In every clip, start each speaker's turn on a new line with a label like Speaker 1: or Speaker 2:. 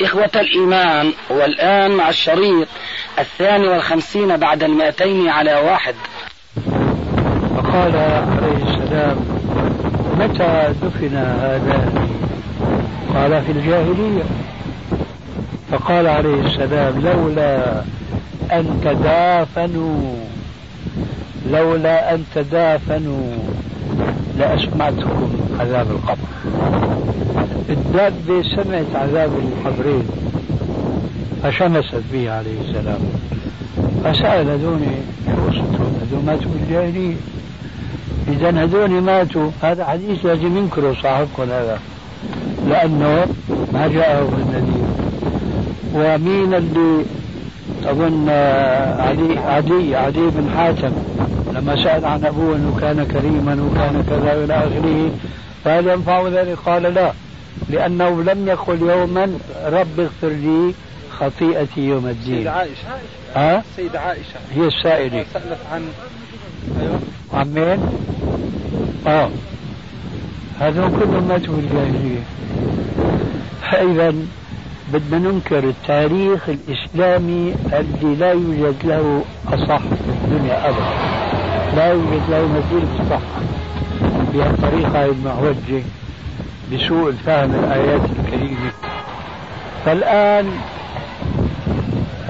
Speaker 1: إخوة الإيمان والآن مع الشريط الثاني والخمسين بعد المائتين على واحد.
Speaker 2: فقال عليه السلام متى دفن هذان قال في الجاهلية. فقال عليه السلام لولا أن تدافنوا لولا أن تدافنوا. لأسمعتكم عذاب القبر. الدابة سمعت عذاب القبرين فشمست به عليه السلام. فسأل هذوني شو قصتهم هذول ماتوا بالجاهلية. إذا هذول ماتوا. هذا حديث لازم ينكروا صاحبكم هذا لأنه ما جاءه النذير ومين اللي أظن علي عدي عدي بن حاتم لما سأل عن أبوه أنه كان كريما وكان كذا إلى آخره فهل ينفع ذلك؟ قال لا لأنه لم يقل يوما رب اغفر لي خطيئتي يوم الدين.
Speaker 3: سيدة عائشة.
Speaker 2: ها؟
Speaker 3: سيدة عائشة.
Speaker 2: هي السائلة.
Speaker 3: سألت عن أيوه.
Speaker 2: عن مين؟ آه. هذول كلهم ماتوا بالجاهلية فإذا بدنا ننكر التاريخ الإسلامي الذي لا يوجد له أصح في الدنيا أبدا. لا يوجد له مثيل في الصحة بهالطريقة المعوجة بسوء الفهم الآيات الكريمة. فالآن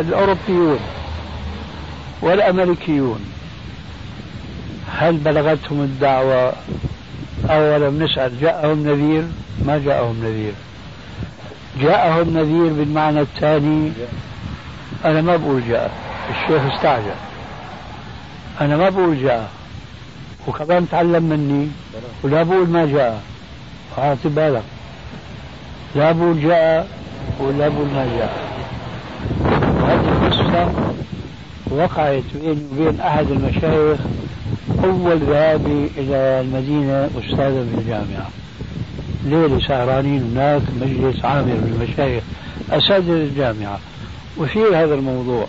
Speaker 2: الأوروبيون والأمريكيون هل بلغتهم الدعوة؟ أولا نسأل جاءهم نذير؟ ما جاءهم نذير. جاءهم نذير بالمعنى الثاني. أنا ما بقول جاء الشيخ استعجل. أنا ما بقول جاء وكمان تعلم مني ولا بقول ما جاء. أعطي بالك. لا بقول جاء ولا بقول ما جاء. وهذه القصة وقعت بيني وبين أحد المشايخ أول ذهابي إلى المدينة أستاذا في الجامعة. ليلة سهرانين هناك مجلس عامر بالمشايخ أساتذة الجامعة. وفي هذا الموضوع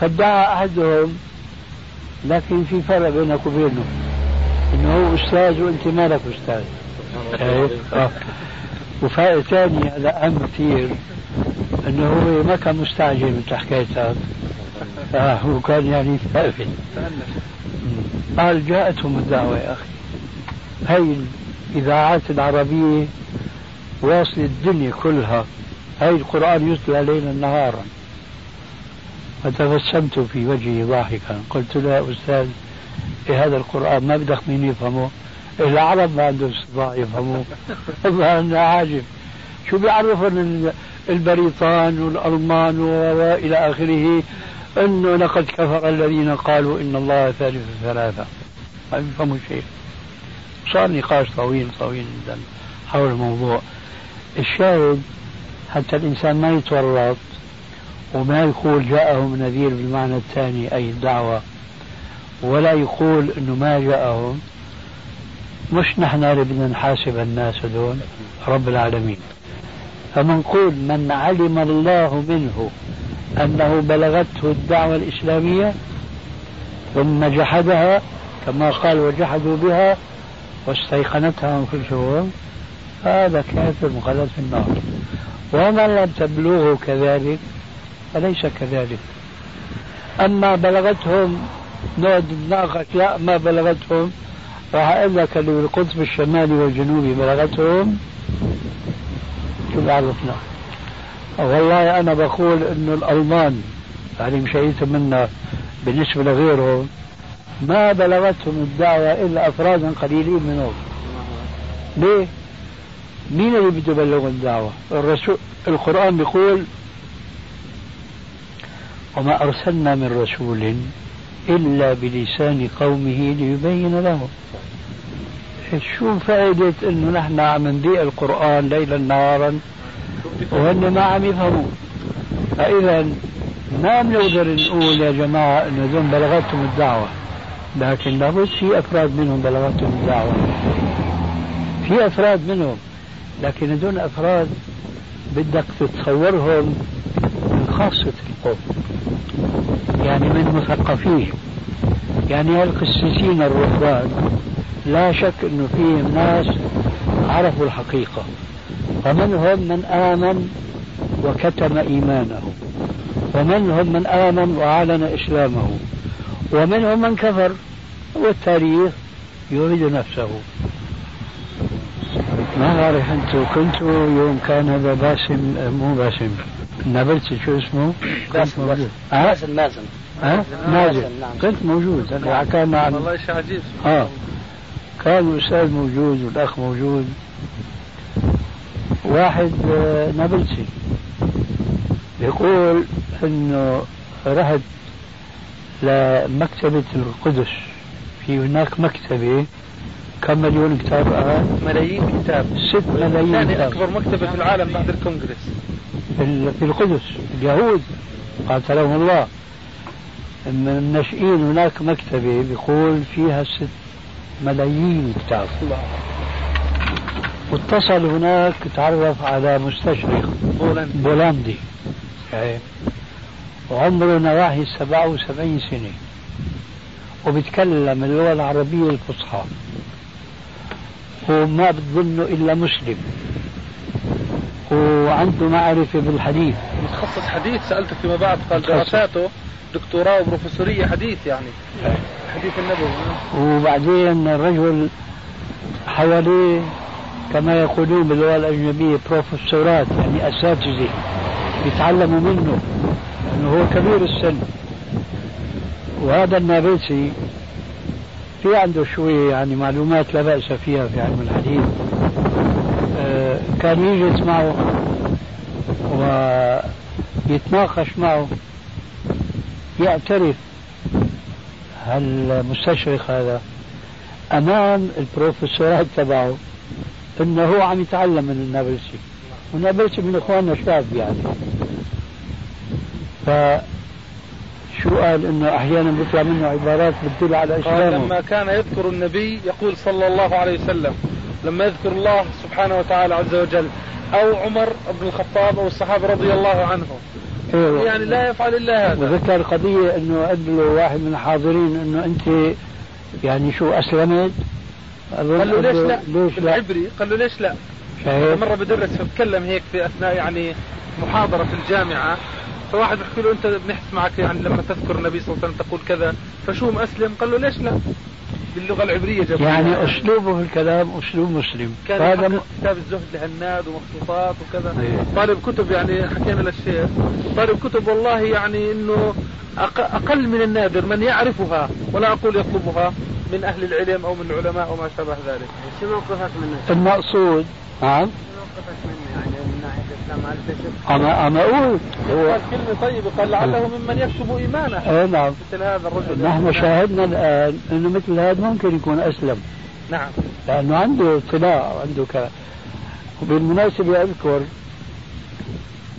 Speaker 2: فادعى أحدهم لكن في فرق بينك وبينه إنه هو أستاذ وأنت مالك أستاذ. وفائدة ثانية هذا أهم كثير إنه هو ما كان مستعجل مثل حكايتك آه هو كان يعني ثابت. قال جاءتهم الدعوة يا أخي. هي الإذاعات العربية واصل الدنيا كلها هاي القرآن يتلى ليلا نهارا. فتبسمت في وجهي ضاحكا. قلت له يا أستاذ إيه هذا القرآن؟ ما بدك مين يفهمه. العرب ما عندهم استطاعة يفهموه. والله أنا عاجب شو بيعرفون البريطان والألمان وإلى آخره؟ أنه لقد كفر الذين قالوا إن الله ثالث ثلاثة. ما يفهموا شيء. صار نقاش طويل طويل جدا حول الموضوع. الشاهد حتى الإنسان ما يتورط وما يقول جاءهم نذير بالمعنى الثاني أي الدعوة ولا يقول أنه ما جاءهم مش نحن اللي بدنا نحاسب الناس هذول رب العالمين. فمنقول من علم الله منه أنه بلغته الدعوة الإسلامية ثم جحدها كما قال وجحدوا بها واستيقنتها أنفسهم هذا كافر مخلد في النار. ومن لم تبلغه كذلك فليس كذلك. أما بلغتهم نقعد نتناقش لا ما بلغتهم راح أقول لك اللي بالقطب الشمالي والجنوبي بلغتهم شو بيعرفنا والله أنا بقول إنه الألمان يعني مشيت منا بالنسبة لغيرهم ما بلغتهم الدعوة إلا أفرادا قليلين منهم ليه؟ مين اللي بده يبلغ الدعوة؟ الرسول القرآن بيقول وما أرسلنا من رسول إلا بلسان قومه ليبين لهم شو فائدة إنه نحن عم نبيع القرآن ليلا نهارا وهن ما عم يفهموا فإذا ما بنقدر نقول يا جماعة هذول بلغتهم الدعوة لكن لابد في أفراد منهم بلغتهم الدعوة. في أفراد منهم لكن هذول أفراد بدك تتصورهم من خاصة القوم. يعني من مثقفيه يعني القسيسين الرهبان. لا شك إنه فيهم ناس عرفوا الحقيقة. ومنهم من آمن وكتم إيمانه. ومنهم من آمن وأعلن إسلامه. ومنهم من كفر والتاريخ يريد نفسه. ما بعرف أنتم كنتوا يوم كان هذا باسم مو باسم نابلسي شو اسمه؟
Speaker 1: باسم
Speaker 2: موجود.
Speaker 1: مازن مازن.
Speaker 2: ها؟ مازن
Speaker 1: نعم.
Speaker 2: كنت موجود. أنا حكينا عن
Speaker 3: والله شيء عجيب.
Speaker 2: آه كان الأستاذ موجود والأخ موجود. واحد آه، نابلسي يقول إنه رحت لمكتبة القدس. في هناك مكتبة كم مليون كتاب؟ الآن؟
Speaker 3: ملايين كتاب.
Speaker 2: ست ملايين
Speaker 3: ثاني
Speaker 2: كتاب.
Speaker 3: أكبر مكتبة في العالم بعد الكونغرس.
Speaker 2: في ال- في القدس اليهود. قاتلهم الله. من الناشئين هناك مكتبة بيقول فيها ست ملايين كتاب. واتصل هناك تعرف على مستشرق
Speaker 3: بولند
Speaker 2: بولندي. يعني وعمره نواحي 77 سنة. وبيتكلم اللغة العربية الفصحى. وما بتظنه إلا مسلم. وعنده معرفة بالحديث.
Speaker 3: متخصص حديث سألته فيما بعد قال. دراساته دكتوراه وبروفيسورية حديث يعني. حديث النبوي
Speaker 2: وبعدين الرجل حواليه كما يقولون باللغة الأجنبية بروفيسورات يعني أساتذة. يتعلموا منه لأنه هو كبير السن. وهذا النابلسي في عنده شوية يعني معلومات لا بأس فيها في علم الحديث. آه، كان يجلس معه ويتناقش معه. يعترف هالمستشرق هذا أمام البروفيسورات تبعه إنه هو عم يتعلم من النابلسي. والنابلسي من إخواننا الشاب يعني. ف شو قال انه أحيانا بيطلع منه عبارات بتدل على إسلامه
Speaker 3: لما كان يذكر النبي يقول صلى الله عليه وسلم لما يذكر الله سبحانه وتعالى عز وجل أو عمر بن الخطاب أو الصحابة رضي الله عنهم
Speaker 2: إيه.
Speaker 3: يعني لا يفعل إلا هذا
Speaker 2: وذكر قضية إنه قال له واحد من الحاضرين إنه أنت يعني شو أسلمت؟
Speaker 3: قال له ليش لا؟
Speaker 2: ليش لا؟
Speaker 3: بالعبري قال له ليش لا؟
Speaker 2: شايف؟
Speaker 3: مرة بدرس فبتكلم هيك في أثناء يعني محاضرة في الجامعة فواحد بيحكي له أنت بنحس معك يعني لما تذكر النبي صلى الله عليه وسلم تقول كذا فشو مسلم؟ قال له ليش لا؟ باللغة العبرية جاب
Speaker 2: يعني أسلوبه في الكلام أسلوب مسلم
Speaker 3: كان
Speaker 2: هذا م...
Speaker 3: كتاب الزهد لهناد ومخطوطات وكذا
Speaker 2: أيه.
Speaker 3: طالب كتب يعني حكينا للشيخ طالب كتب والله يعني إنه أقل من النادر من يعرفها ولا أقول يطلبها من أهل العلم أو من العلماء وما شابه ذلك
Speaker 4: شو موقفك منه؟
Speaker 2: المقصود نعم
Speaker 4: شو موقفك منه يعني تشك؟
Speaker 2: أما أما أقول هو
Speaker 3: قال كلمة طيبة قال لعله ممن يكتب إيمانه.
Speaker 2: إيه نعم.
Speaker 3: مثل هذا الرجل.
Speaker 2: نحن شاهدنا الآن أنه مثل هذا ممكن يكون أسلم.
Speaker 3: نعم.
Speaker 2: لأنه عنده اطلاع وعنده كلام وبالمناسبة أذكر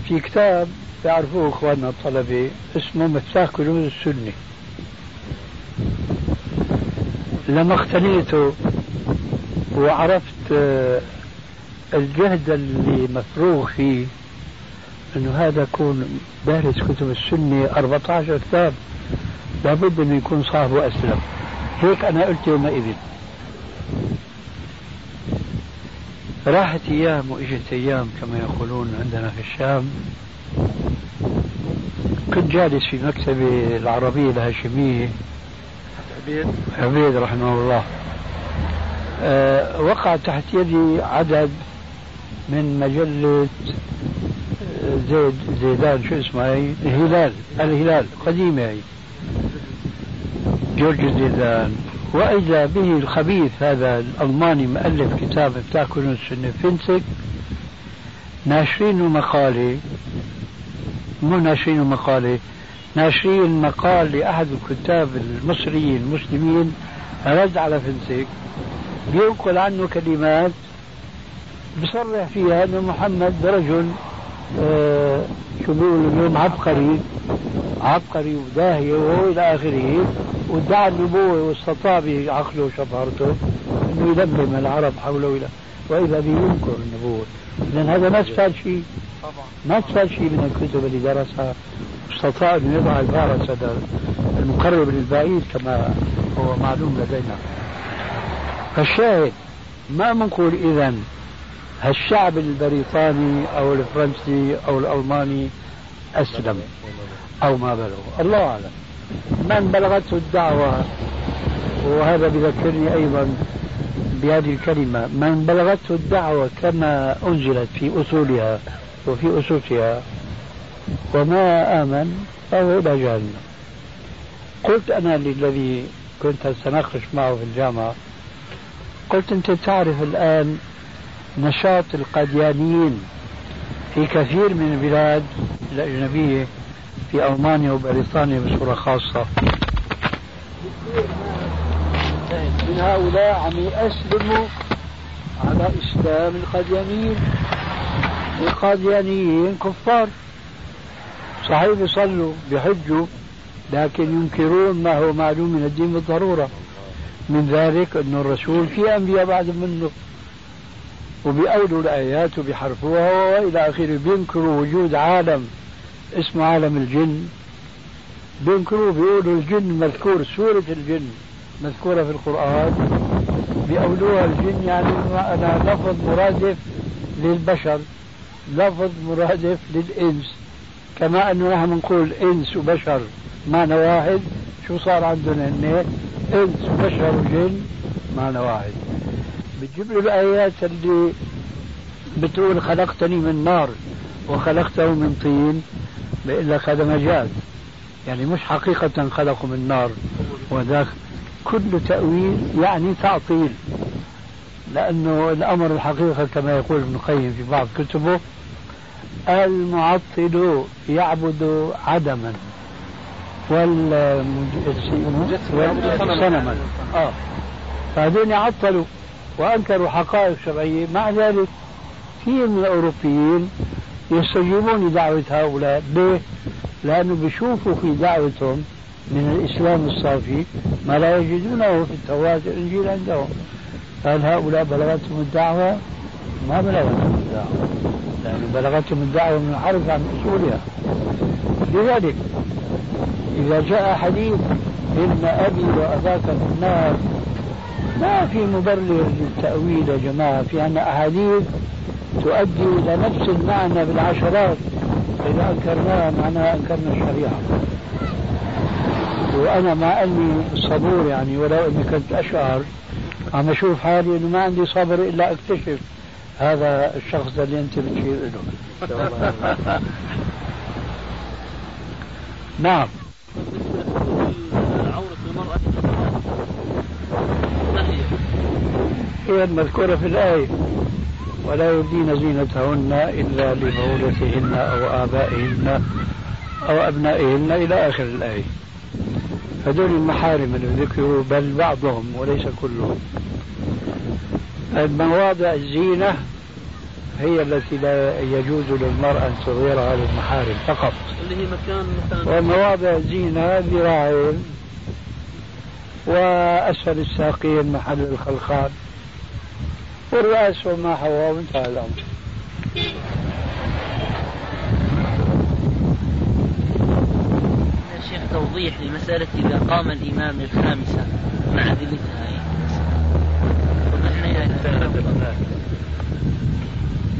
Speaker 2: في كتاب يعرفوه إخواننا الطلبة اسمه مفتاح كنوز السنة لما اقتنيته وعرفت الجهد اللي مفروغ فيه إنه هذا يكون دارس كتب السنة 14 كتاب. لابد انه يكون صاحبه اسلم هيك أنا قلت يومئذ. راحت أيام وإجت أيام كما يقولون عندنا في الشام. كنت جالس في مكتبة العربية الهاشمية.
Speaker 3: عبيد.
Speaker 2: عبيد رحمه الله. أه وقع تحت يدي عدد من مجلة زيد زيدان شو اسمها هي؟ الهلال الهلال قديمة هي. جورج زيدان. وإذا به الخبيث هذا الألماني مؤلف كتاب كنوز السنة فينسك ناشرين مقالة مو ناشرين مقالة ناشرين مقال لأحد الكتاب المصريين المسلمين رد على فنسك بينقل عنه كلمات بصرح فيها أن محمد رجل آه شو بيقولوا اليوم عبقري عبقري وداهية وهو إلى آخره وادعى النبوة واستطاع بعقله وشطارته أنه يلملم العرب حوله إلى وإذا به ينكر النبوة. إذا هذا ما استفاد شيء. ما استفاد شيء من الكتب اللي درسها. استطاع أن يضع الفارس هذا المقرب للبعيد كما هو معلوم لدينا. فالشاهد ما بنقول إذا هالشعب البريطاني أو الفرنسي أو الألماني أسلم أو ما بلغ. الله أعلم. من بلغته الدعوة وهذا بذكرني أيضا بهذه الكلمة من بلغته الدعوة كما أنزلت في أصولها وفي أسسها وما آمن فهو إلى جهنم. قلت أنا للذي كنت سناقش معه في الجامعة قلت أنت تعرف الآن نشاط القاديانيين في كثير من البلاد الأجنبية في ألمانيا وبريطانيا بصورة خاصة. من هؤلاء عم يأسلموا على إسلام القاديانيين. القاديانيين كفار. صحيح بيصلوا بيحجوا لكن ينكرون ما هو معلوم من الدين بالضرورة. من ذلك أن الرسول في أنبياء بعد منه. وبيأولوا الآيات وبيحرفوها وإلى آخره. بينكروا وجود عالم اسمه عالم الجن. بينكروا بيقولوا الجن مذكور سورة الجن مذكورة في القرآن. بيأولوها الجن يعني أنا لفظ مرادف للبشر لفظ مرادف للإنس. كما أنه نحن نقول إنس وبشر معنى واحد. شو صار عندنا هن إنس وبشر وجن معنى واحد. بتجيب له الآيات اللي بتقول خلقتني من نار وخلقته من طين بيقول لك هذا مجاز. يعني مش حقيقة خلقوا من نار وذاك. كل تأويل يعني تعطيل لأنه الأمر الحقيقة كما يقول ابن القيم في بعض كتبه المعطل يعبد عدما والمجسم صنما. آه. فهذول عطلوا وأنكروا حقائق شرعية. مع ذلك كثير من الأوروبيين يستجيبون لدعوة هؤلاء. ليه؟ لأنه بيشوفوا في دعوتهم من الإسلام الصافي ما لا يجدونه في التوراة والإنجيل عندهم. هل هؤلاء بلغتهم الدعوة؟ ما بلغتهم الدعوة. لأنه بلغتهم الدعوة من الحرف عن أصولها. لذلك إذا جاء حديث إن أبي وأباك في النار ما في مبرر للتأويل يا جماعة في أن أحاديث تؤدي إلى نفس المعنى بالعشرات إذا أنكرناها معناها أنكرنا الشريعة. وأنا مع أني صبور يعني ولو أني كنت أشعر عم أشوف حالي أنه ما عندي صبر إلا أكتشف هذا الشخص اللي أنت بتشير له نعم.
Speaker 5: عورة المرأة
Speaker 2: هي المذكورة في الآية ولا يبدين زينتهن إلا لبعولتهن أو آبائهن أو أبنائهن إلى آخر الآية. هذول المحارم اللي ذكروا بل بعضهم وليس كلهم. مواضع الزينة هي التي لا يجوز للمرأة أن تظهرها للمحارم فقط.
Speaker 5: اللي هي مكان مثلا.
Speaker 2: ومواضع الزينة ذراعين. وأسفل الساقين محل الخلخال. والرأس وما حواه وانتهى الأمر.
Speaker 5: شيخ توضيح لمسألة إذا قام الإمام للخامسة مع أدلتها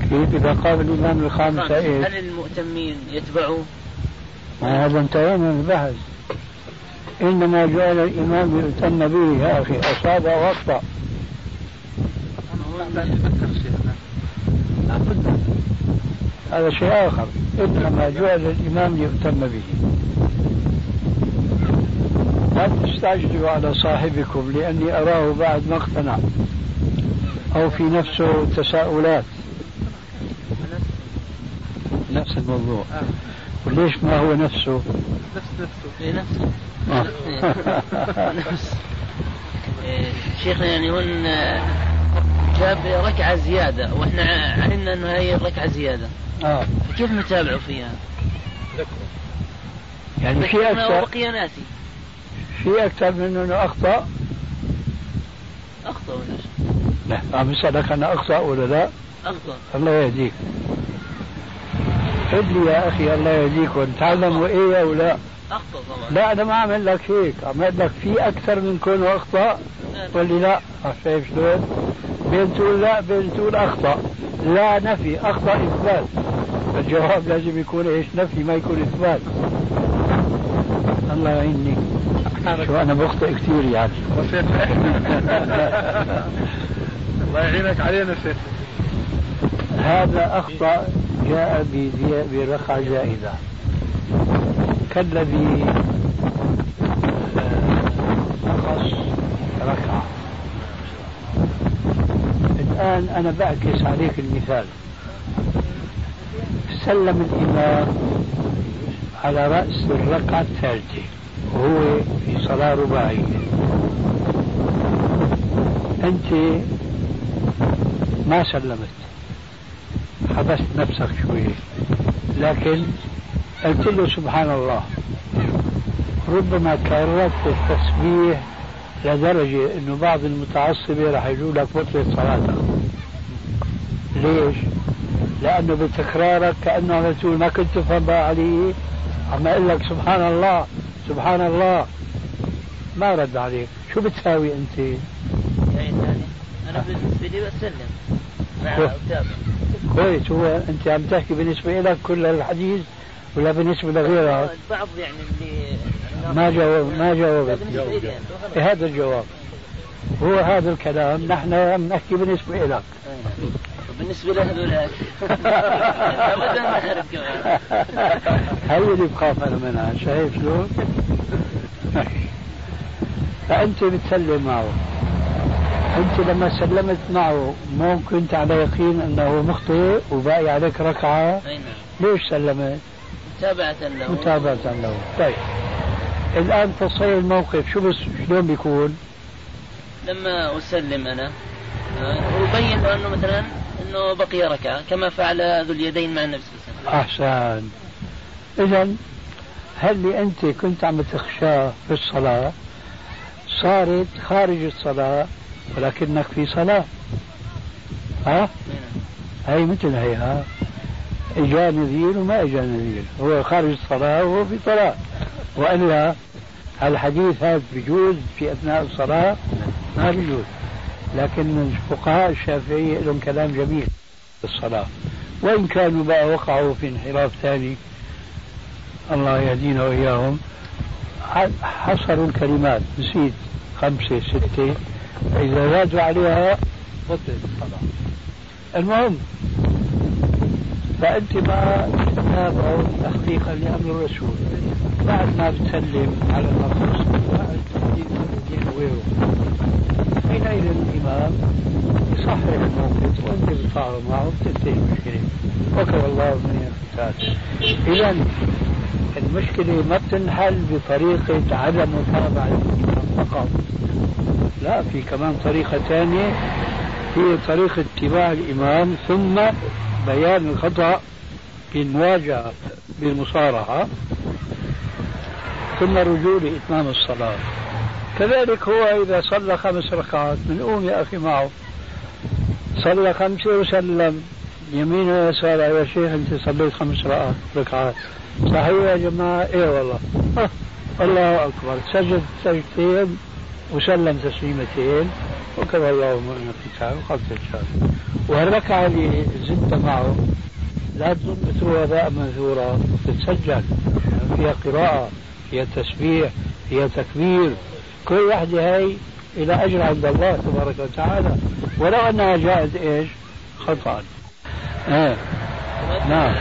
Speaker 2: كيف إذا قام الإمام الخامسة إيش؟
Speaker 5: هل المؤتمين يتبعوا؟
Speaker 2: هذا انتهينا من البحث إنما جعل الإمام يؤتم به. يا أخي أصاب أو أخطأ هذا شيء آخر. إنما جعل الإمام يؤتم به. لا تستعجلوا على صاحبكم لأني أراه بعد ما اقتنع. أو في نفسه تساؤلات. نفس الموضوع. وليش ما هو نفسه؟
Speaker 5: نفس نفسه. نفسه نفس. شيخنا يعني هن جاب ركعة زيادة وإحنا علمنا إنه هي الركعة زيادة.
Speaker 2: آه.
Speaker 5: كيف نتابعه فيها؟
Speaker 2: يعني في أكثر
Speaker 5: وبقي ناسي
Speaker 2: في أكثر من إنه أخطأ؟
Speaker 5: أخطأ ولا؟
Speaker 2: لا عم يسالك أنا أخطأ ولا لا؟
Speaker 5: أخطأ.
Speaker 2: الله يهديك. قل لي يا أخي الله يهديكم تعلموا إيه أو لا.
Speaker 5: أخطأ طبعا.
Speaker 2: لا أنا ما عمل لك هيك. عمل لك في أكثر من كونه أخطأ. قل لي لا. شايف شلون؟ بين تقول لا بين تقول أخطأ. لا نفي. أخطأ إثبات. فالجواب لازم يكون إيش؟ نفي ما يكون إثبات. الله يعيني شو أنا بخطئ كثير يعني.
Speaker 3: الله يعينك علينا شيخ
Speaker 2: هذا أخطأ جاء برقعه زائده كالذي آه، نقص ركعة. الآن أنا بعكس عليك المثال. سلم الإمام على رأس الركعة الثالثة وهو في صلاة رباعية. أنت ما سلمت. حبست نفسك شوي. لكن قلت له سبحان الله. ربما كررت التسبيح لدرجة إنه بعض المتعصبة راح يقول لك بطلت صلاتك ليش؟ لأنه بتكرارك كأنه عم تقول ما كنت تفهم بقى علي. عم أقول لك سبحان الله سبحان الله. ما رد عليك. شو بتساوي أنت؟
Speaker 5: يعني ثاني. أنا بالنسبة لي بسلم. مع.
Speaker 2: كويس. هو أنت عم تحكي بالنسبة لك كل الحديث ولا بالنسبة لغيرك؟
Speaker 5: البعض يعني اللي
Speaker 2: ما جاوب ما
Speaker 5: لا
Speaker 2: جاوبت
Speaker 5: بالنسبة لي يعني.
Speaker 2: هذا الجواب. هو هذا الكلام نحن عم نحكي بالنسبة لك
Speaker 5: بالنسبة لهذول ابدا ما كمان
Speaker 2: هي اللي بخاف أنا منها؟ شايف شلون؟ فانت بتسلم معه. انت لما سلمت معه مو كنت على يقين انه مخطئ وباقي عليك ركعة.
Speaker 5: أي نعم.
Speaker 2: ليش سلمت؟
Speaker 5: متابعة له.
Speaker 2: متابعة له. طيب. الآن تصحيح الموقف شو بس شلون بيكون؟
Speaker 5: لما أسلم أنا آه، وبين له أنه مثلا أنه بقي ركعة كما فعل ذو اليدين مع النبي صلى الله عليه وسلم.
Speaker 2: أحسن. اذا هل اللي أنت كنت عم تخشاه في الصلاة؟ صارت خارج الصلاة؟ ولكنك في صلاة. ها. هي مثل هي ها؟ إجا نذير وما إجا نذير. هو خارج الصلاة وهو في صلاة. وإلا الحديث هذا بيجوز في أثناء الصلاة ما بيجوز لكن الفقهاء الشافعية لهم كلام جميل في الصلاة. وإن كانوا بقى وقعوا في انحراف ثاني الله يهدينا وإياهم. ح- حصروا الكلمات نسيت خمسة ستة. فاذا زادوا عليها بطلت الصلاه المهم فأنت ما تتابع تحقيقا لأمر الرسول. بعد ما بتسلم على النص بعد الدين وغيره. حينئذ الإمام يصحح الموقف وأنت بتفاعل معه بتنتهي المشكلة. وكفى الله من القتال. إذا المشكلة ما بتنحل بطريقة عدم متابعة الإمام فقط لا في كمان طريقة ثانية هي طريقة اتباع الإمام ثم بيان الخطأ بالمواجهة بالمصارعة ثم رجوع لإتمام الصلاة. كذلك هو إذا صلى خمس ركعات بنقوم يا أخي معه. صلى خمسة وسلم يمين ويسار يا شيخ أنت صليت خمس ركعات. صحيح يا جماعة؟ إيه والله. الله أكبر. سجد سجدتين وسلم تسليمتين. وكفى الله من القتال وقد الشهر والركعة اللي زدت معه. لا تظن بتروها باء منثورة تتسجل. فيها قراءة فيها تسبيح فيها تكبير. كل واحدة هاي إلى أجر عند الله تبارك وتعالى. ولو أنها جاءت إيش؟ خطأ. آه. نعم.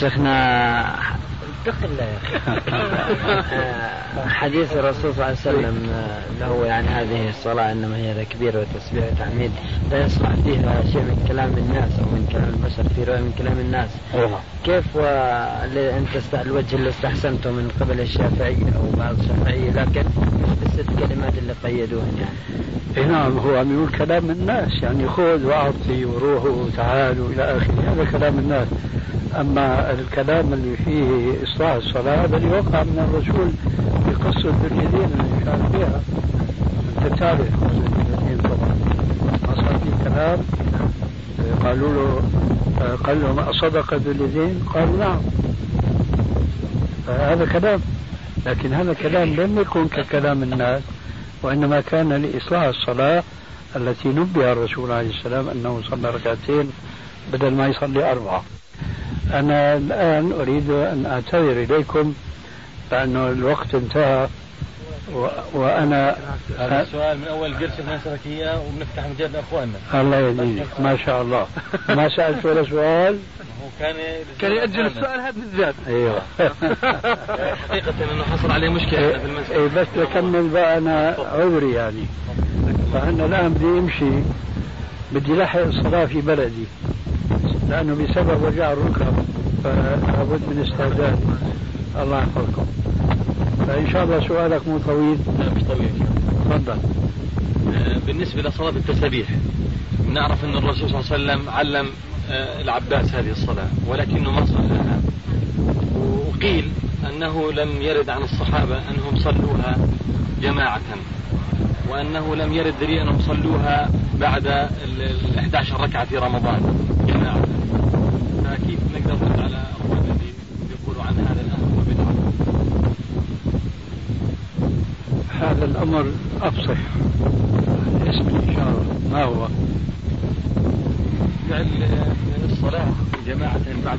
Speaker 6: شيخنا
Speaker 4: اتق الله يا أخي. حديث الرسول صلى الله عليه وسلم له يعني هذه الصلاة إنما هي تكبير وتسبيح وتحميد لا يصلح فيها شيء من كلام الناس أو من كلام البشر في رواية من كلام الناس. كيف أنت الوجه اللي استحسنته من قبل الشافعية أو بعض الشافعية لكن الست كلمات اللي قيدوهن يعني؟
Speaker 2: اي نعم هو عم يقول كلام الناس يعني خذ وأعطي وروحوا وتعالوا إلى آخره هذا كلام الناس. أما الكلام اللي فيه إصلاح الصلاة هذا اللي وقع من الرسول في ذو اليدين اللي كان فيها أنت تعرف ذو اليدين طبعا. صار في كلام قالوا له قال لهم أصدق ذو اليدين؟ قالوا نعم. هذا كلام. لكن هذا الكلام لم يكن ككلام الناس وإنما كان لإصلاح الصلاة التي نبه الرسول عليه السلام أنه صلى ركعتين بدل ما يصلي أربعة. أنا الآن أريد أن أعتذر إليكم لأنه الوقت انتهى و... وأنا
Speaker 7: هذا السؤال من أول قرش نسالك اياه وبنفتح مجال لأخواننا.
Speaker 2: الله يهديك. ما شاء الله. ما سألت ولا سؤال؟
Speaker 7: هو كان كان يأجل السؤال هذا بالذات
Speaker 2: أيوه.
Speaker 7: حقيقة أنه حصل عليه مشكلة في
Speaker 2: المسجد إيه بس بكمل بقى أنا عذري يعني. فأنا الآن بدي أمشي بدي لحق الصلاة في بلدي. لأنه بسبب وجع الركب فلابد من استعداد. الله يحفظكم. فإن شاء الله سؤالك مو طويل.
Speaker 7: لا مش طويل.
Speaker 2: تفضل.
Speaker 7: آه، بالنسبة لصلاة التسابيح نعرف أن الرسول صلى الله عليه وسلم علم آه، العباس هذه الصلاة ولكنه ما صلاها وقيل أنه لم يرد عن الصحابة أنهم صلوها جماعة وأنه لم يرد دليل أنهم صلوها بعد ال 11 ركعة في رمضان. جماعة. فكيف نقدر نرد على أخوان الذين يقولوا عن هذا الأمر وبدعة
Speaker 2: هذا الأمر أفصح اسم الإشارة ما هو؟
Speaker 7: فعل الصلاة جماعة بعد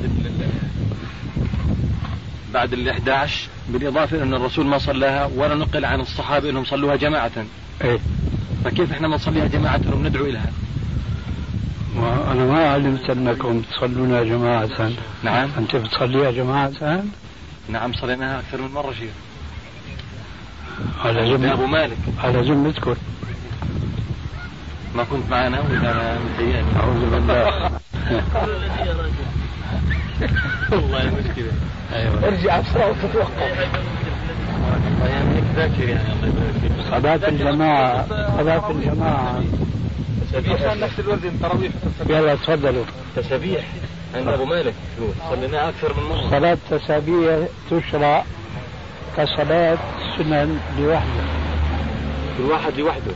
Speaker 7: بعد ال 11 بالإضافة إلى أن الرسول ما صلاها ولا نقل عن الصحابة أنهم صلوها جماعة.
Speaker 2: إيه
Speaker 7: فكيف إحنا ما نصليها جماعة وندعو إليها؟
Speaker 2: وأنا ما علمت أنكم تصلونها جماعة.
Speaker 7: نعم.
Speaker 2: أنت بتصليها جماعة؟
Speaker 7: نعم صليناها أكثر من مرة شيخ.
Speaker 2: على ذمة
Speaker 7: أبو مالك.
Speaker 2: على ذمتكم
Speaker 7: ما كنت معنا ولا أنا متهيألي.
Speaker 2: أعوذ بالله.
Speaker 7: والله مشكلة
Speaker 2: أيوة.
Speaker 7: ارجع بسرعة وتتوقف. الله يهمك ذاكر يعني الله يبارك فيك
Speaker 2: صلاة الجماعة صلاة الجماعة.
Speaker 7: تسابيح نفس الوزن تراويح
Speaker 2: يلا تفضلوا.
Speaker 7: تسابيح عند أبو مالك. صليناها أكثر من مرة.
Speaker 2: صلاة تسابيح تشرع كصلاة سنن لوحده.
Speaker 7: كل واحد لوحده.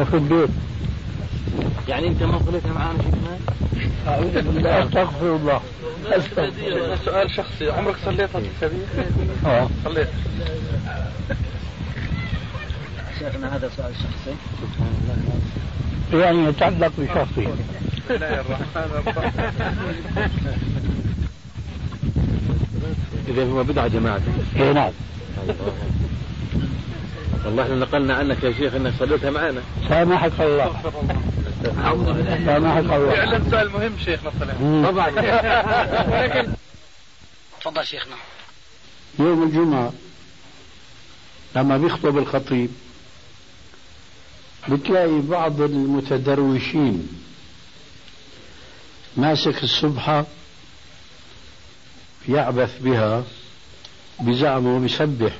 Speaker 2: وفي البيت.
Speaker 7: يعني أنت ما صليتها معانا شيخنا؟
Speaker 2: أعوذ بالله. أستغفر الله.
Speaker 7: سؤال شخصي. عمرك صليت التسابيح؟
Speaker 2: آه.
Speaker 7: صليت.
Speaker 8: شيخنا هذا سؤال شخصي.
Speaker 2: يعني يتعلق بشخصي.
Speaker 7: بسم الله الرحمن الرحيم إذا هو بدعة جماعة.
Speaker 2: اي نعم.
Speaker 7: والله إحنا نقلنا عنك يا شيخ إنك صليتها معنا.
Speaker 2: سامحك الله. سامحك الله.
Speaker 7: فعلا سؤال مهم شيخنا
Speaker 2: طبعا.
Speaker 1: تفضل شيخنا.
Speaker 2: يوم الجمعة لما بيخطب الخطيب بتلاقي بعض المتدروشين ماسك السبحة يعبث بها بزعمه بيسبح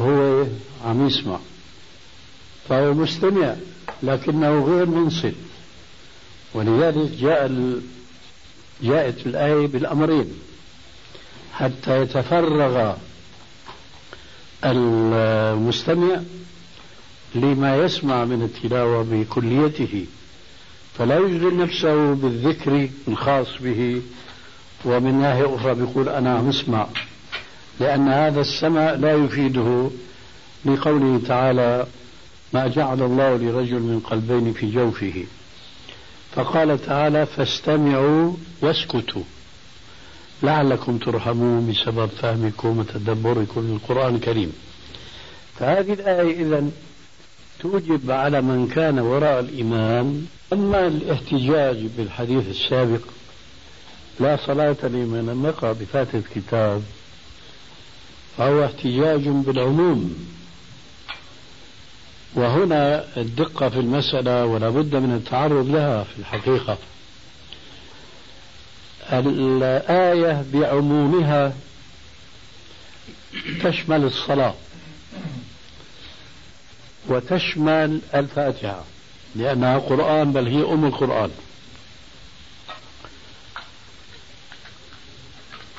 Speaker 2: هو عم يسمع. فهو مستمع لكنه غير منصت. ولذلك جاء ال... جاءت الآية بالأمرين. حتى يتفرغ المستمع لما يسمع من التلاوة بكليته فلا يشغل نفسه بالذكر الخاص به. ومن ناحية أخرى بيقول أنا عم اسمع لأن هذا السمع لا يفيده لقوله تعالى ما جعل الله لرجل من قلبين في جوفه فقال تعالى فاستمعوا واسكتوا لعلكم ترحمون بسبب فهمكم وتدبركم للقرآن الكريم فهذه الآية إذا توجب على من كان وراء الإمام. أما الاحتجاج بالحديث السابق
Speaker 9: لا صلاة لمن لم يقرأ بفاتحة كتاب فهو احتجاج بالعموم. وهنا الدقة في المسألة ولا بد من التعرض لها في الحقيقة. الآية بعمومها تشمل الصلاة. وتشمل الفاتحة لأنها قرآن بل هي أم القرآن.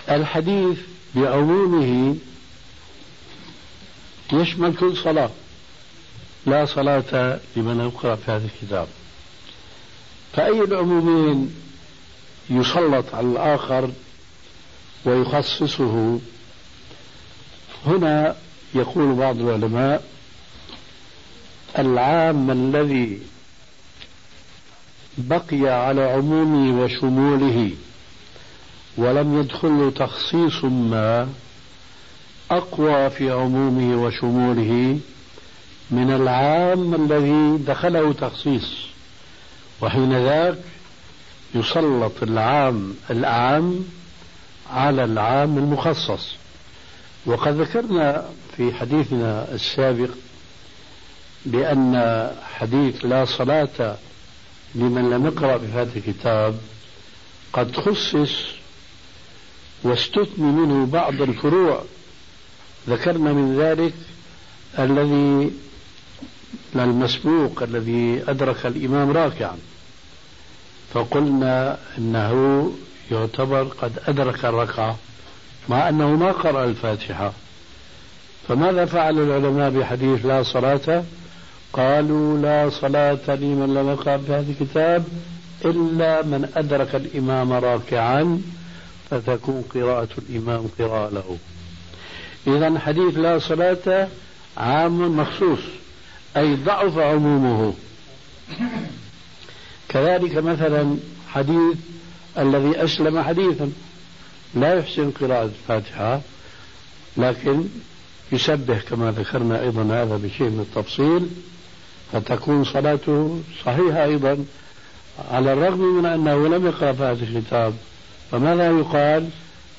Speaker 9: الحديث بعمومه يشمل كل صلاة. لا صلاة لمن يقرأ في هذا الكتاب. فأي العمومين يسلط على الآخر ويخصصه؟ هنا يقول بعض العلماء العام الذي بقي على عمومه وشموله ولم يدخل تخصيص ما أقوى في عمومه وشموله من العام الذي دخله تخصيص وحين ذاك يسلط العام الأعم على العام المخصص. وقد ذكرنا في حديثنا السابق بأن حديث لا صلاة لمن لم يقرأ بفاتح الكتاب قد خصص واستثني منه بعض الفروع. ذكرنا من ذلك الذي المسبوق الذي أدرك الإمام راكعا. فقلنا إنه يعتبر قد أدرك الركعة مع أنه ما قرأ الفاتحة. فماذا فعل العلماء بحديث لا صلاة؟ قالوا لا صلاة لمن لم يقرأ بهذا الكتاب إلا من أدرك الإمام راكعا فتكون قراءة الإمام قراءة له. إذا حديث لا صلاة عام مخصوص أي ضعف عمومه. كذلك مثلا حديث الذي أسلم حديثا لا يحسن قراءة الفاتحة لكن يسبح كما ذكرنا أيضا هذا بشيء من التفصيل. فتكون صلاته صحيحة أيضا على الرغم من أنه لم يقرأ فاتح الكتاب. فماذا يقال؟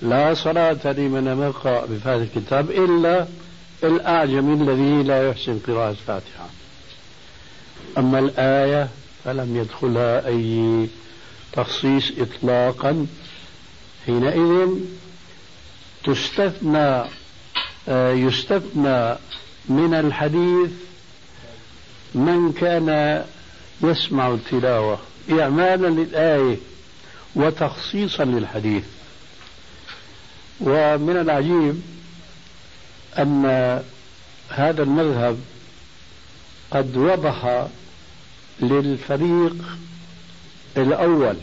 Speaker 9: لا صلاة لمن لم يقرأ بفاتح الكتاب إلا الأعجم الذي لا يحسن قراءة الفاتحة. أما الآية فلم يدخلها أي تخصيص إطلاقا. حينئذ تستثنى آه، يستثنى من الحديث من كان يسمع التلاوة إعمالا للآية وتخصيصا للحديث. ومن العجيب أن هذا المذهب قد وضح للفريق الأول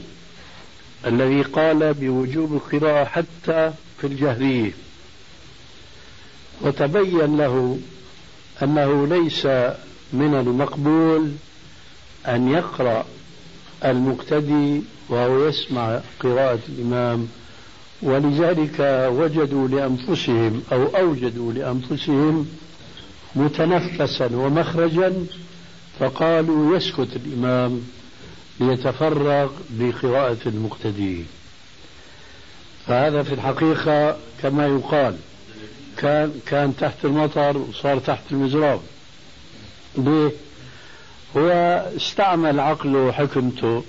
Speaker 9: الذي قال بوجوب القراءة حتى في الجهرية. وتبين له أنه ليس من المقبول أن يقرأ المقتدي وهو يسمع قراءة الإمام ولذلك وجدوا لأنفسهم أو أوجدوا لأنفسهم متنفسا ومخرجا فقالوا يسكت الإمام ليتفرغ لقراءة المقتدي. فهذا في الحقيقة كما يقال كان كان تحت المطر وصار تحت المزراب ليه؟ هو استعمل عقله وحكمته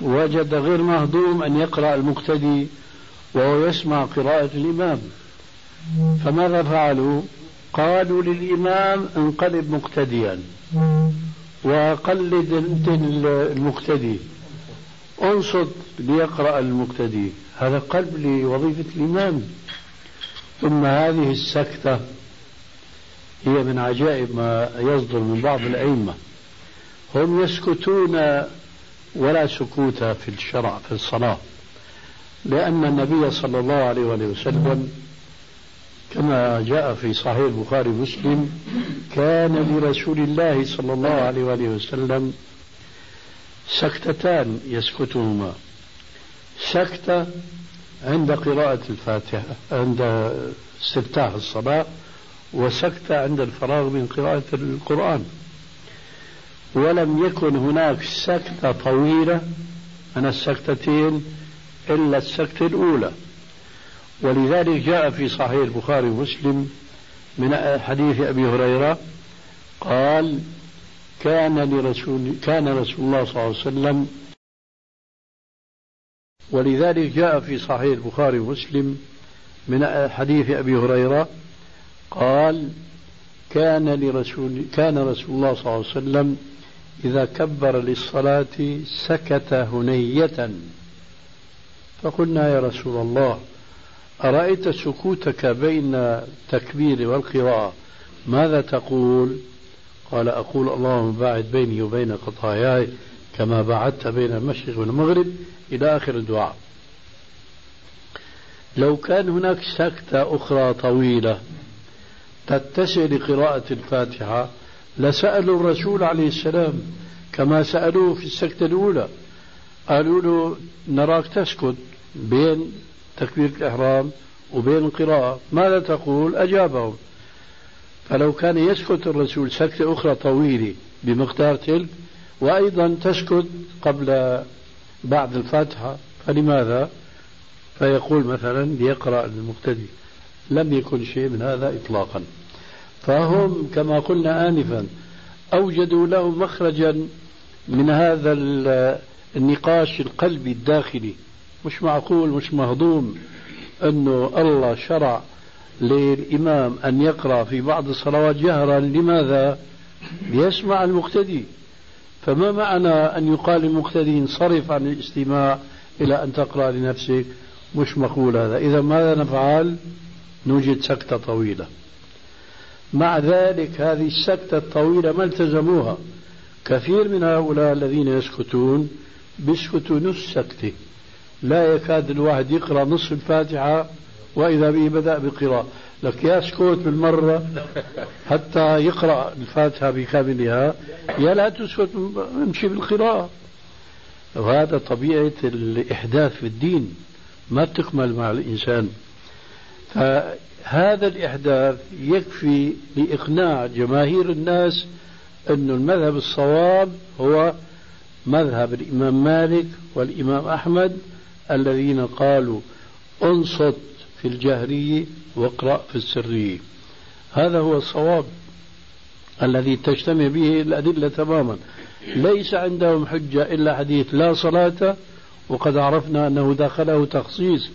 Speaker 9: وجد غير مهضوم أن يقرأ المقتدي وهو يسمع قراءة الإمام فماذا فعلوا؟ قالوا للإمام انقلب مقتديا وقلد انت المقتدي انصت ليقرأ المقتدي هذا قلب لوظيفة الإمام ثم هذه السكتة هي من عجائب ما يصدر من بعض الأئمة. هم يسكتون ولا سكوت في الشرع في الصلاة. لأن النبي صلى الله عليه وسلم كما جاء في صحيح البخاري ومسلم كان لرسول الله صلى الله عليه وآله وسلم سكتتان يسكتهما. سكتة عند قراءة الفاتحة عند استفتاح الصلاة وسكتة عند الفراغ من قراءة القرآن. ولم يكن هناك سكتة طويلة من السكتتين إلا السكتة الأولى. ولذلك جاء في صحيح البخاري ومسلم من حديث أبي هريرة قال كان لرسول كان رسول الله صلى الله عليه وسلم ولذلك جاء في صحيح البخاري ومسلم من حديث أبي هريرة قال كان لرسول كان رسول الله صلى الله عليه وسلم إذا كبر للصلاة سكت هنية. فقلنا يا رسول الله أرأيت سكوتك بين التكبير والقراءة؟ ماذا تقول؟ قال أقول اللهم باعد بيني وبين خطاياي كما بعدت بين المشرق والمغرب إلى آخر الدعاء. لو كان هناك سكتة أخرى طويلة تتسع لقراءة الفاتحة. لسألوا الرسول عليه السلام كما سألوه في السكتة الأولى. قالوا له نراك تسكت بين تكبير الإحرام وبين القراءة. ماذا تقول؟ أجابهم. فلو كان يسكت الرسول سكتة أخرى طويلة بمقدار تلك وأيضا تسكت قبل بعد الفاتحة فلماذا؟ فيقول مثلا ليقرأ المبتدئ لم يكن شيء من هذا إطلاقا. فهم كما قلنا آنفا أوجدوا له مخرجا من هذا النقاش القلبي الداخلي. مش معقول مش مهضوم أنه الله شرع للإمام أن يقرأ في بعض الصلوات جهرا. لماذا؟ ليسمع المقتدي. فما معنى أن يقال للمقتدي انصرف عن الاستماع إلى أن تقرأ لنفسك؟ مش مقول هذا. إذا ماذا نفعل؟ نوجد سكتة طويلة. مع ذلك هذه السكتة الطويلة ما التزموها؟ كثير من هؤلاء الذين يسكتون بيسكتوا نص سكتة. لا يكاد الواحد يقرأ نصف الفاتحة وإذا به بدأ بقراءة. لك يا سكوت بالمرة حتى يقرأ الفاتحة بكاملها. يا لا تسكت امشي بالقراءة. وهذا طبيعة الإحداث في الدين. ما تكمل مع الإنسان. فهذا الإحداث يكفي لإقناع جماهير الناس أن المذهب الصواب هو مذهب الإمام مالك والإمام أحمد الذين قالوا انصت في الجهرية واقرأ في السرية هذا هو الصواب الذي تجتمع به الأدلة تماما. ليس عندهم حجة إلا حديث لا صلاة وقد عرفنا أنه دخله تخصيص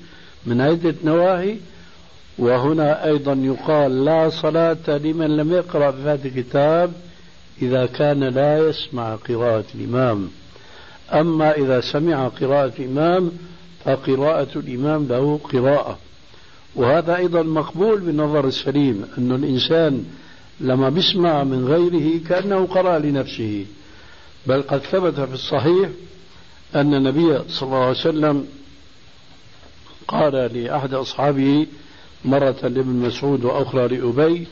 Speaker 9: من عدة نواهي وهنا أيضا يقال لا صلاة لمن لم يقرأ في هذا الكتاب إذا كان لا يسمع قراءة الإمام. أما إذا سمع قراءة الإمام فقراءة الإمام له قراءة. وهذا أيضا مقبول بالنظر السليم أن الإنسان لما بيسمع من غيره كأنه قرأ لنفسه. بل قد ثبت في الصحيح أن النبي صلى الله عليه وسلم قال لأحد أصحابه مرة لابن مسعود وأخرى لأبي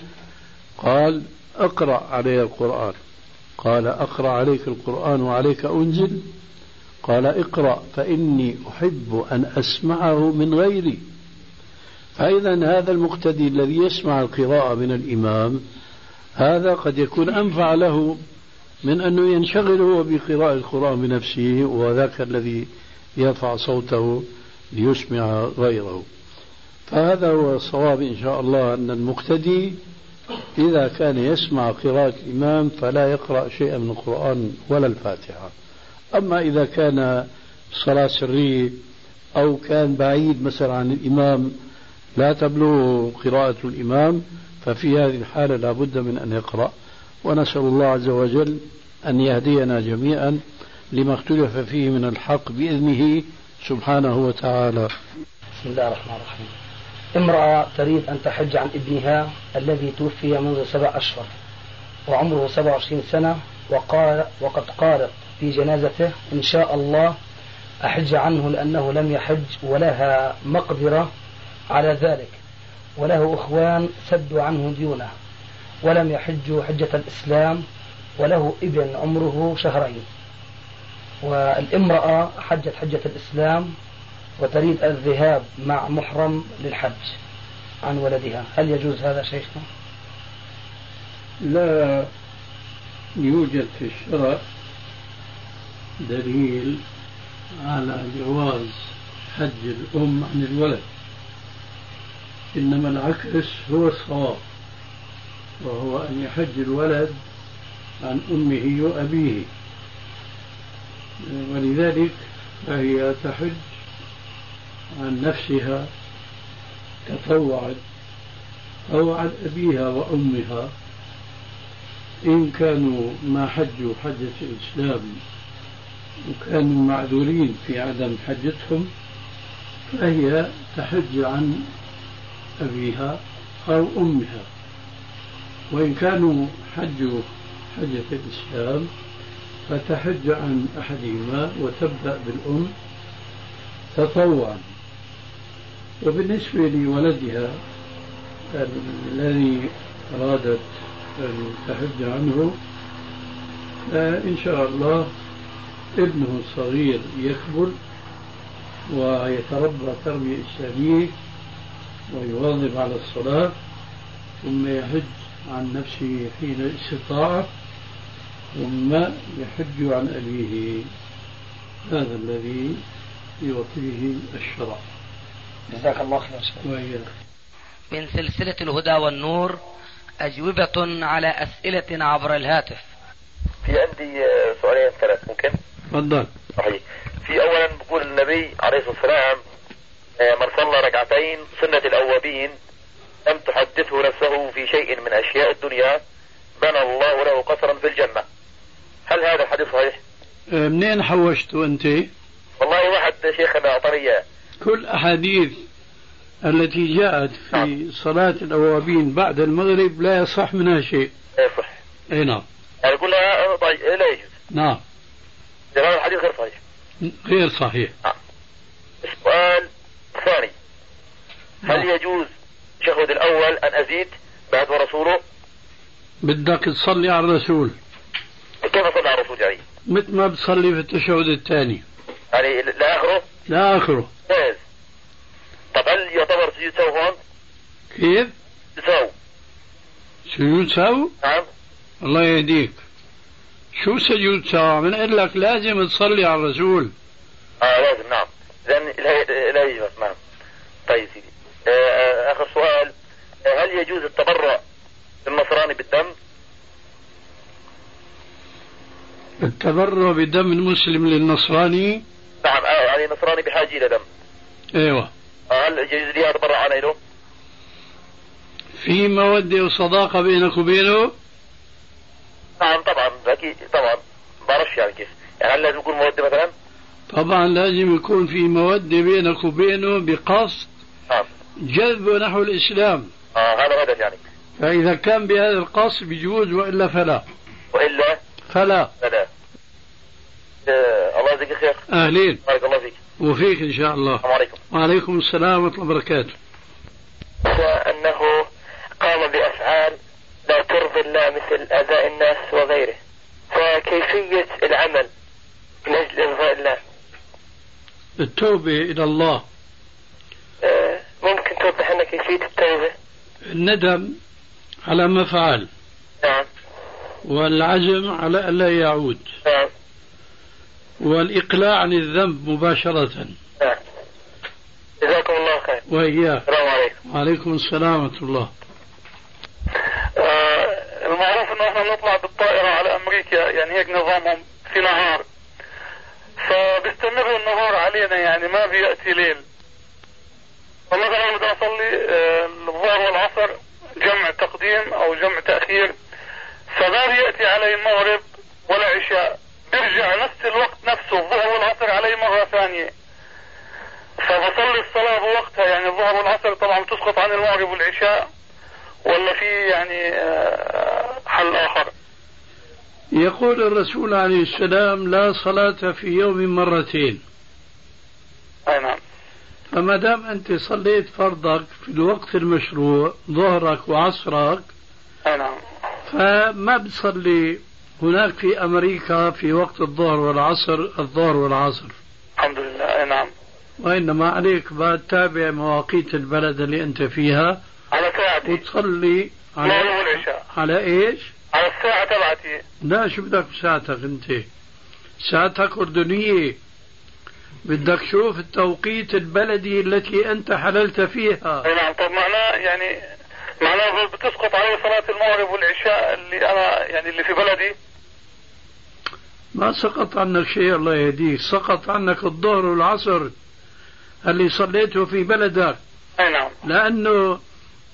Speaker 9: قال اقرأ علي القرآن. قال أقرأ عليك القرآن وعليك أنزل. قال اقرأ فإني أحب أن أسمعه من غيري. فإذا هذا المقتدي الذي يسمع القراءة من الإمام هذا قد يكون أنفع له من أنه ينشغل هو بقراءة القرآن بنفسه وذاك الذي يرفع صوته ليسمع غيره. فهذا هو الصواب إن شاء الله أن المقتدي إذا كان يسمع قراءة الإمام فلا يقرأ شيئا من القرآن ولا الفاتحة. أما إذا كان صلاة سرية أو كان بعيد مثلا عن الإمام لا تبلغ قراءة الإمام ففي هذه الحالة لا بد من أن يقرأ. ونسأل الله عز وجل أن يهدينا جميعا لما اختلف فيه من الحق بإذنه سبحانه وتعالى.
Speaker 10: بسم الله الرحمن الرحيم. امرأة تريد أن تحج عن ابنها الذي توفي منذ سبع أشهر وعمره 27 سنة وقال وقد قالت في جنازته إن شاء الله أحج عنه لأنه لم يحج ولها مقدرة على ذلك وله أخوان سدوا عنه ديونه ولم يحجوا حجة الإسلام وله ابن عمره شهرين. والامرأة حجت حجة الإسلام وتريد الذهاب مع محرم للحج عن ولدها. هل يجوز هذا شيخنا؟
Speaker 9: لا يوجد في الشرع دليل على جواز
Speaker 2: حج الأم عن الولد. إنما العكس هو الصواب وهو أن يحج الولد عن أمه وأبيه. ولذلك فهي تحج عن نفسها تطوعت أو عن أبيها وأمها. إن كانوا ما حجوا حجة الإسلام وكانوا معذورين في عدم حجتهم فهي تحج عن أبيها أو أمها. وإن كانوا حجوا حجة الإسلام فتحج عن أحدهما وتبدأ بالأم تطوعا. وبالنسبة لولدها الذي أرادت أن تحج عنه فإن شاء الله ابنه الصغير يكبر ويتربى تربية إسلامية ويواظب على الصلاة ثم يحج عن نفسه حين الاستطاعة ثم يحج عن أبيه. هذا الذي يعطيه الشرع.
Speaker 1: جزاك الله خير من سلسلة الهدى والنور أجوبة على أسئلة عبر الهاتف.
Speaker 6: في عندي سؤالين ثلاث ممكن؟
Speaker 2: تفضل.
Speaker 6: صحيح. في أولا بقول النبي عليه الصلاة والسلام آه، من صلى ركعتين سنة الأوابين لم تحدثه نفسه في شيء من أشياء الدنيا بنى الله له قصرا في الجنة. هل هذا الحديث صحيح؟
Speaker 2: آه، منين حوشته أنت؟
Speaker 6: والله واحد شيخنا أعطاني إياه.
Speaker 2: كل أحاديث التي جاءت في نعم. صلاة الأوابين بعد المغرب لا يصح منها شيء.
Speaker 6: يصح.
Speaker 2: أي نعم.
Speaker 6: يعني كلها طيب لا يجوز.
Speaker 2: نعم.
Speaker 6: هذا الحديث غير صحيح.
Speaker 2: غير صحيح.
Speaker 6: نعم. السؤال الثاني هل نعم. يجوز التشهد الأول أن أزيد بعد ورسوله؟
Speaker 2: بدك تصلي على الرسول.
Speaker 6: كيف أصلي على الرسول يعني؟
Speaker 2: مثل ما بتصلي في التشهد الثاني.
Speaker 6: يعني لآخره؟
Speaker 2: لآخره.
Speaker 6: جاهز. طب هل يعتبر سجود سهو هون؟
Speaker 2: كيف؟
Speaker 6: سهو
Speaker 2: سجود سهو؟
Speaker 6: نعم
Speaker 2: الله يهديك شو سجود سهو؟ نقول لك لازم تصلي على الرسول
Speaker 6: آه لازم نعم اذا لا يجوز نعم طيب سيدي آه, آه، آخر سؤال آه هل يجوز التبرع للنصراني بالدم؟
Speaker 2: التبرع بدم المسلم للنصراني؟
Speaker 6: آه النصراني بحاجة إلى دم.
Speaker 2: أيوه.
Speaker 6: هل يجوز لي اتبرع عن له؟
Speaker 2: في مودة وصداقة بينك وبينه؟
Speaker 6: نعم طبعا أكيد طبعا. بعرفش يعني كيف. يعني هل لازم يكون مودة مثلا؟
Speaker 2: طبعا لازم يكون في مودة بينك وبينه بقصد
Speaker 6: نعم.
Speaker 2: جذبه نحو الإسلام.
Speaker 6: آه هذا هدف يعني.
Speaker 2: فإذا كان بهذا القصد بيجوز وإلا فلا.
Speaker 6: وإلا؟
Speaker 2: فلا.
Speaker 6: فلا. آه الله يجزيك خير.
Speaker 2: أهلين.
Speaker 6: بارك الله فيك.
Speaker 2: وفيك إن شاء الله.
Speaker 6: السلام عليكم.
Speaker 2: وعليكم السلام ورحمة الله وبركاته.
Speaker 6: وأنه قام بأفعال لا ترضي الله مثل أذى الناس وغيره. فكيفية العمل من أجل إرضاء الله؟
Speaker 2: التوبة إلى الله.
Speaker 6: آه، ممكن توضح لنا كيفية التوبة؟
Speaker 2: الندم على ما فعل.
Speaker 6: نعم.
Speaker 2: والعزم على ألا يعود.
Speaker 6: نعم.
Speaker 2: والإقلاع عن الذنب مباشرة.
Speaker 6: نعم جزاكم الله خير.
Speaker 2: وإياك.
Speaker 6: السلام عليكم.
Speaker 2: وعليكم السلام ورحمة الله.
Speaker 6: آه المعروف إنه إحنا نطلع بالطائرة على أمريكا يعني هيك نظامهم في نهار. فبيستمر النهار علينا يعني ما بيأتي ليل. فمثلا بدي أصلي آه، الظهر والعصر جمع تقديم أو جمع تأخير. فما بيأتي علي المغرب ولا عشاء. بيرجع نفس الوقت نفسه الظهر والعصر علي مرة ثانية. فبصلي الصلاة بوقتها يعني الظهر والعصر طبعا بتسقط عن المغرب والعشاء ولا في يعني آه، حل آخر.
Speaker 2: يقول الرسول عليه السلام لا صلاة في يوم مرتين.
Speaker 6: أي نعم.
Speaker 2: فما دام أنت صليت فرضك في الوقت المشروع ظهرك وعصرك
Speaker 6: أي نعم.
Speaker 2: فما بتصلي هناك في أمريكا في وقت الظهر والعصر الظهر والعصر.
Speaker 6: الحمد لله نعم.
Speaker 2: وإنما عليك تتابع مواقيت البلد اللي أنت فيها.
Speaker 6: على ساعتي
Speaker 2: وتصلي على
Speaker 6: والعشاء.
Speaker 2: على إيش؟
Speaker 6: على الساعة تبعتي.
Speaker 2: لا شو بدك بساعتك أنت؟ ساعتك أردنية. بدك تشوف التوقيت البلدي التي أنت حللت فيها.
Speaker 6: نعم. طب معناه يعني معناه بتسقط علي صلاة المغرب والعشاء اللي أنا يعني اللي في بلدي؟
Speaker 2: ما سقط عنك شيء الله يهديك. سقط عنك الظهر والعصر اللي صليته في بلدك.
Speaker 6: نعم.
Speaker 2: لأنه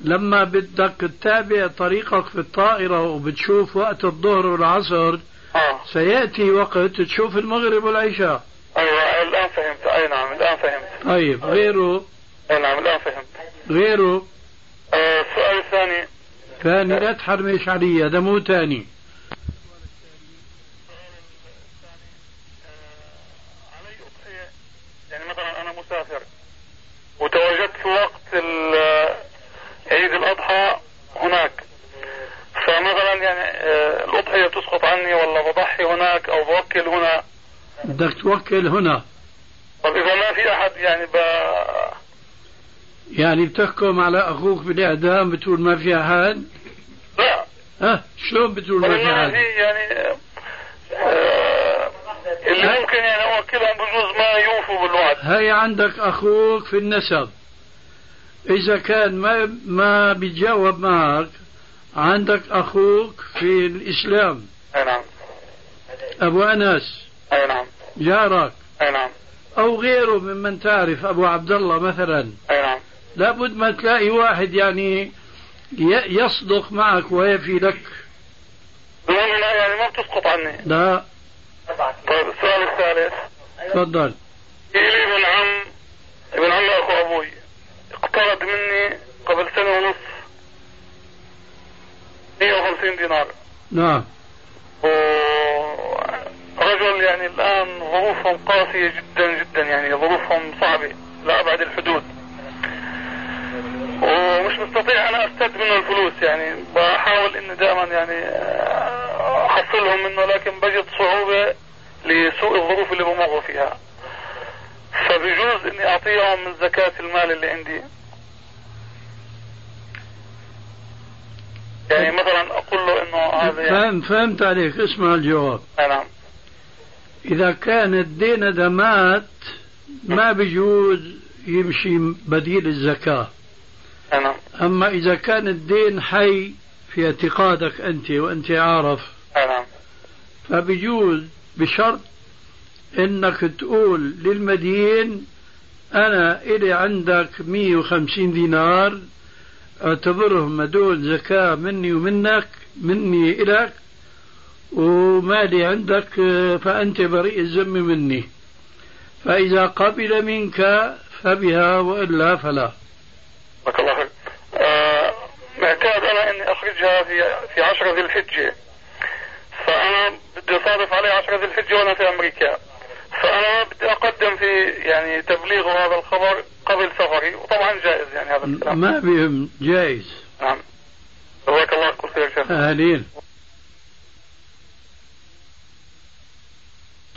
Speaker 2: لما بدك تتابع طريقك في الطائرة وبتشوف وقت الظهر والعصر
Speaker 6: آه.
Speaker 2: سيأتي وقت تشوف المغرب والعشاء.
Speaker 6: أيوة الآن فهمت. أي نعم الآن فهمت.
Speaker 2: طيب غيره؟
Speaker 6: أي نعم الآن فهمت.
Speaker 2: غيره؟
Speaker 6: آه السؤال الثاني.
Speaker 2: ثاني لا تحرمش علي هذا مو ثاني
Speaker 6: علي أضحية يعني مثلا أنا مسافر. وتواجدت في وقت عيد الأضحى هناك. فمثلا يعني آه، الأضحية تسقط عني ولا بضحي هناك أو بوكل هنا.
Speaker 2: بدك توكل هنا.
Speaker 6: طب إذا ما في أحد يعني ب...
Speaker 2: يعني بتحكم على أخوك بالإعدام بتقول ما في أحد
Speaker 6: لا.
Speaker 2: ها؟ شلون بتقول ما في أحد
Speaker 6: يعني آه اللي ممكن يعني أوكلهم بجوز ما يوفوا بالوعد
Speaker 2: هي عندك أخوك في النسب. إذا كان ما ما بيتجاوب معك عندك أخوك في الإسلام.
Speaker 6: أي نعم.
Speaker 2: أبو أنس.
Speaker 6: أي نعم.
Speaker 2: جارك.
Speaker 6: أي نعم.
Speaker 2: أو غيره ممن تعرف أبو عبد الله مثلا.
Speaker 6: أي نعم.
Speaker 2: لابد ما تلاقي واحد يعني يصدق معك ويفي لك.
Speaker 6: المهم يعني ما بتسقط عني.
Speaker 2: لا.
Speaker 6: طيب السؤال الثالث.
Speaker 2: تفضل.
Speaker 6: لي ابن عم ابن عم أخو أبوي. اقترض مني قبل سنة ونص 150 دينار.
Speaker 2: نعم.
Speaker 6: ورجل يعني الآن ظروفهم قاسية جدا جدا يعني ظروفهم صعبة لأبعد الحدود. ومش مستطيع أنا أستد منه الفلوس يعني. بحاول إني دائما يعني أحصلهم منه لكن بجد صعوبة لسوء الظروف اللي بمر فيها. فبجوز إني أعطيهم من زكاة المال اللي عندي. يعني مثلا أقول له إنه هذا يعني
Speaker 2: فهم فهمت عليك. اسمع الجواب.
Speaker 6: نعم.
Speaker 2: إذا كان الدين هذا مات ما بيجوز يمشي بديل الزكاة.
Speaker 6: نعم.
Speaker 2: أما إذا كان الدين حي في اعتقادك أنت وأنت عارف
Speaker 6: نعم.
Speaker 2: فبيجوز بشرط إنك تقول للمدين أنا إلي عندك 150 دينار أعتبرهم هدول زكاة مني ومنك مني إلك ومالي عندك فأنت بريء الذم مني. فإذا قبل منك فبها وإلا فلا.
Speaker 6: بارك الله آه معتاد أنا إني أخرجها في في 10 ذي الحجة. فأنا بدي أصادف عليه 10 ذي الحجة وأنا في أمريكا. فأنا بدي أقدم في يعني تبليغ هذا الخبر قبل سفري وطبعا جائز يعني هذا الكلام.
Speaker 2: ما بهم جائز.
Speaker 6: نعم. جزاك الله كل خير شيخ.
Speaker 2: أهلين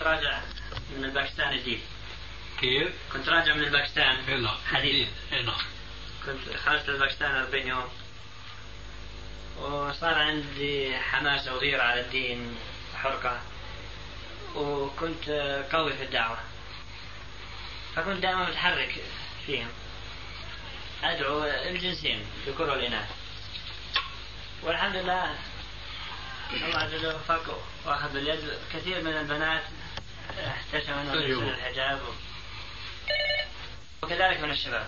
Speaker 5: راجع من الباكستان جديد
Speaker 2: كيف؟
Speaker 5: كنت راجع من الباكستان.
Speaker 2: نعم.
Speaker 5: حديث.
Speaker 2: نعم.
Speaker 5: كنت خرجت الباكستان 40 يوم. وصار عندي حماس وغيرة على الدين حرقة وكنت قوي في الدعوة. فكنت دائما متحرك فيهم. أدعو الجنسين الذكور والإناث والحمد لله الله عز وجل وفق واخذ باليد كثير من البنات. احتشموا انهم يلبسون الحجاب. وكذلك من الشباب.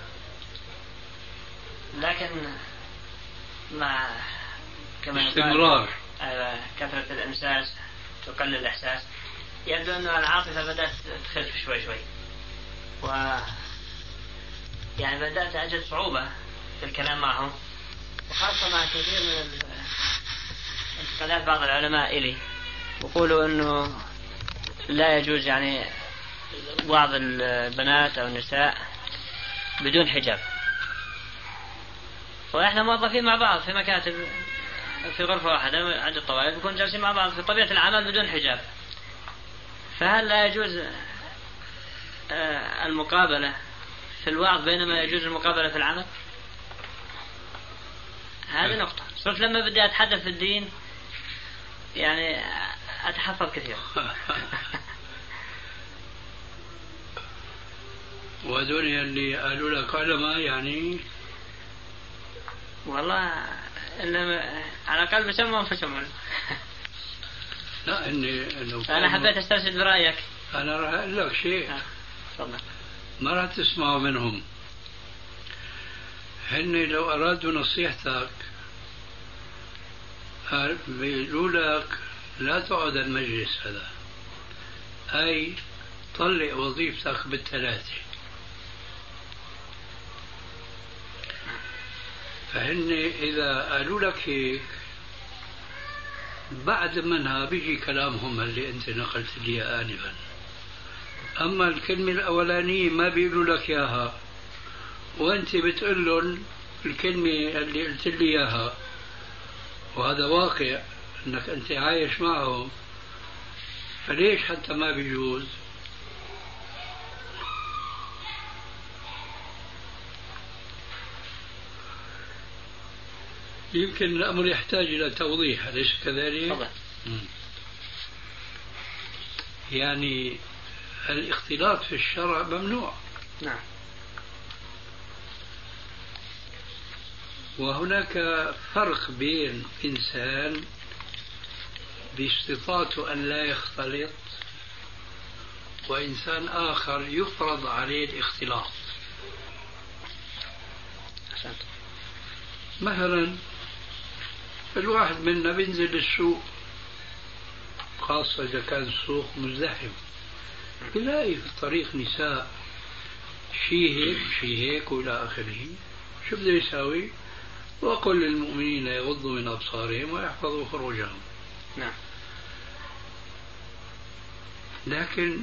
Speaker 5: لكن مع كما
Speaker 2: استمرار.
Speaker 5: أيوه كثرة الامساس تقلل الإحساس. يبدو أن العاطفة بدأت تخف شوي شوي. و يعني بدأت أجد صعوبة في الكلام معهم. وخاصة مع كثير من انتقادات بعض العلماء إلي. يقولوا أنه لا يجوز يعني بعض البنات أو النساء بدون حجاب. وإحنا موظفين مع بعض في مكاتب في غرفة واحدة عدة طوائف نكون جالسين مع بعض في طبيعة العمل بدون حجاب. فهل لا يجوز آه، المقابلة في الوعظ بينما يجوز المقابلة في العمل؟ هذه نقطة. صرت لما بدي أتحدث في الدين يعني أتحفظ كثير.
Speaker 11: وهذول اللي قالوا لك علماء يعني؟
Speaker 5: والله على الأقل بسمهم فسمون
Speaker 11: لا إني انه
Speaker 5: أنا حبيت استرشد برأيك.
Speaker 11: أنا راح أقول لك شيء.
Speaker 5: آه، تفضل.
Speaker 11: ما راح تسمعوا منهم. هن لو أرادوا نصيحتك بيقولوا لك لا تقعد المجلس هذا. أي طلق وظيفتك بالثلاثة. فهن إذا قالوا لك هيك بعد منها بيجي كلامهم اللي أنت نقلت لي آنفا. أما الكلمة الأولانية ما بيقولوا لك إياها. وأنت بتقول لهم الكلمة اللي قلت لي إياها. وهذا واقع أنك أنت عايش معهم. فليش حتى ما بيجوز؟ يمكن الأمر يحتاج إلى توضيح أليس كذلك؟
Speaker 5: تفضل
Speaker 11: يعني الاختلاط في الشرع ممنوع.
Speaker 5: نعم.
Speaker 11: وهناك فرق بين إنسان باستطاعته أن لا يختلط وإنسان آخر يفرض عليه الاختلاط. مثلا الواحد منا بينزل السوق خاصة إذا كان السوق مزدحم. يلاقي في الطريق نساء شي هيك شي هيك وإلى آخره. شو بده يساوي؟ وقل للمؤمنين يغضوا من أبصارهم ويحفظوا فروجهم.
Speaker 5: نعم.
Speaker 11: لكن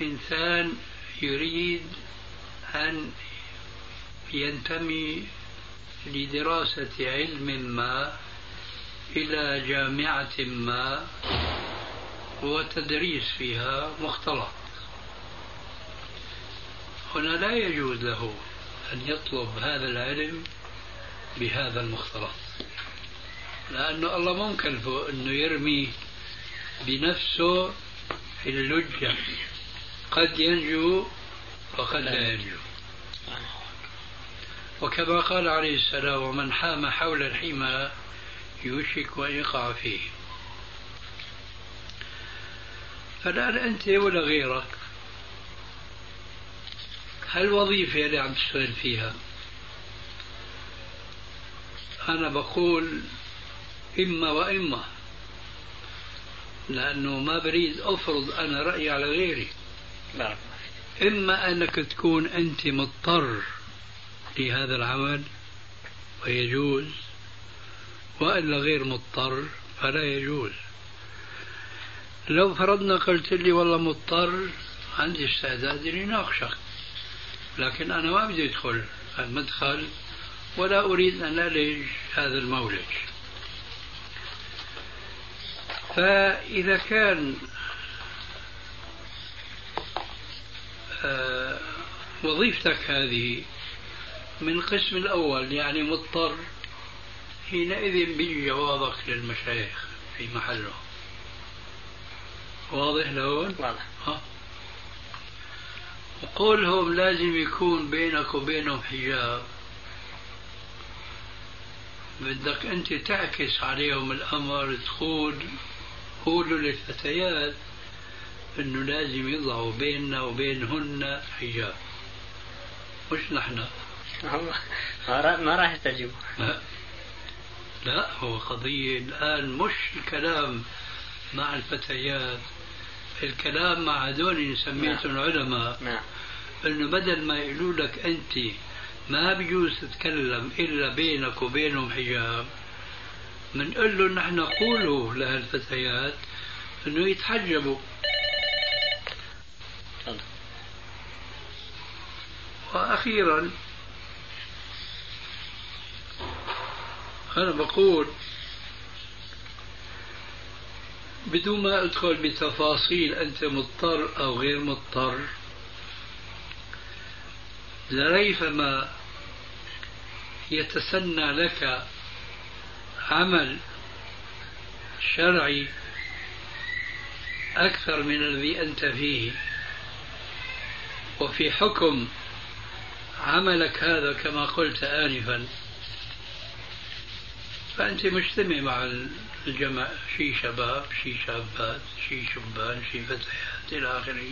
Speaker 11: إنسان يريد أن ينتمي لدراسة علم ما إلى جامعة ما وتدريس فيها مختلط. هنا لا يجوز له أن يطلب هذا العلم بهذا المختلط لأنه الله مو مكلفه أنه يرمي بنفسه في اللجة. قد ينجو وقد لا ينجو. وكما قال عليه السلام ومن حام حول الحمى يوشك أن يقع فيه. فالآن أنت ولا غيرك؟ هالوظيفة اللي عم تشتغل فيها؟ أنا بقول إما وإما لأنه ما بريد أفرض أنا رأيي على غيري.
Speaker 5: بارك
Speaker 11: إما أنك تكون أنت مضطر لهذا العمل ويجوز وإلا غير مضطر فلا يجوز. لو فرضنا قلت لي والله مضطر عندي استعداد اني اناقشك لكن أنا ما بدي أدخل المدخل ولا أريد أن ألج هذا المولج فإذا كان آه، وظيفتك هذه من القسم الأول يعني مضطر حينئذ بيجي جوابك للمشايخ في محله. واضح لهون؟
Speaker 5: واضح.
Speaker 11: ها. وقولهم لازم يكون بينك وبينهم حجاب. بدك أنت تعكس عليهم الأمر تقول قولوا للفتيات أنه لازم يضعوا بيننا وبينهن حجاب. مش نحن.
Speaker 5: ما راح يستجيبوا.
Speaker 11: لا هو قضية الآن مش الكلام مع الفتيات الكلام مع هذول سميتهم
Speaker 5: نعم.
Speaker 11: العلماء
Speaker 5: نعم
Speaker 11: إنه بدل ما يقولوا لك أنت ما بيجوز تتكلم إلا بينك وبينهم حجاب بنقول له نحن قولوا لهالفتيات إنه يتحجبوا. وأخيرا أنا بقول بدون ما أدخل بتفاصيل أنت مضطر أو غير مضطر لريثما يتسنى لك عمل شرعي أكثر من الذي أنت فيه وفي حكم عملك هذا كما قلت آنفا. فأنت مجتمع مع الجمع شي شباب شي شابات شي شبان شي فتيات إلى آخره.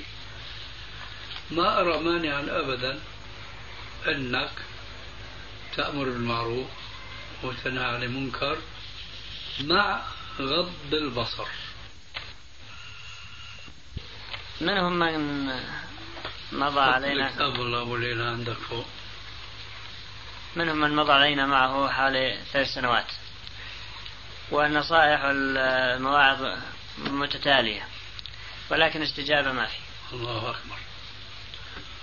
Speaker 11: ما أرى مانعا أبدا أنك تأمر بالمعروف وتنهى عن المنكر مع غض البصر.
Speaker 5: منهم من مضى علينا؟
Speaker 11: كتاب الله أبو ليلى عندك فوق.
Speaker 5: منهم من مضى علينا معه حوالي ثلاث سنوات؟ والنصائح والمواعظ متتالية ولكن استجابة ما في.
Speaker 11: الله أكبر.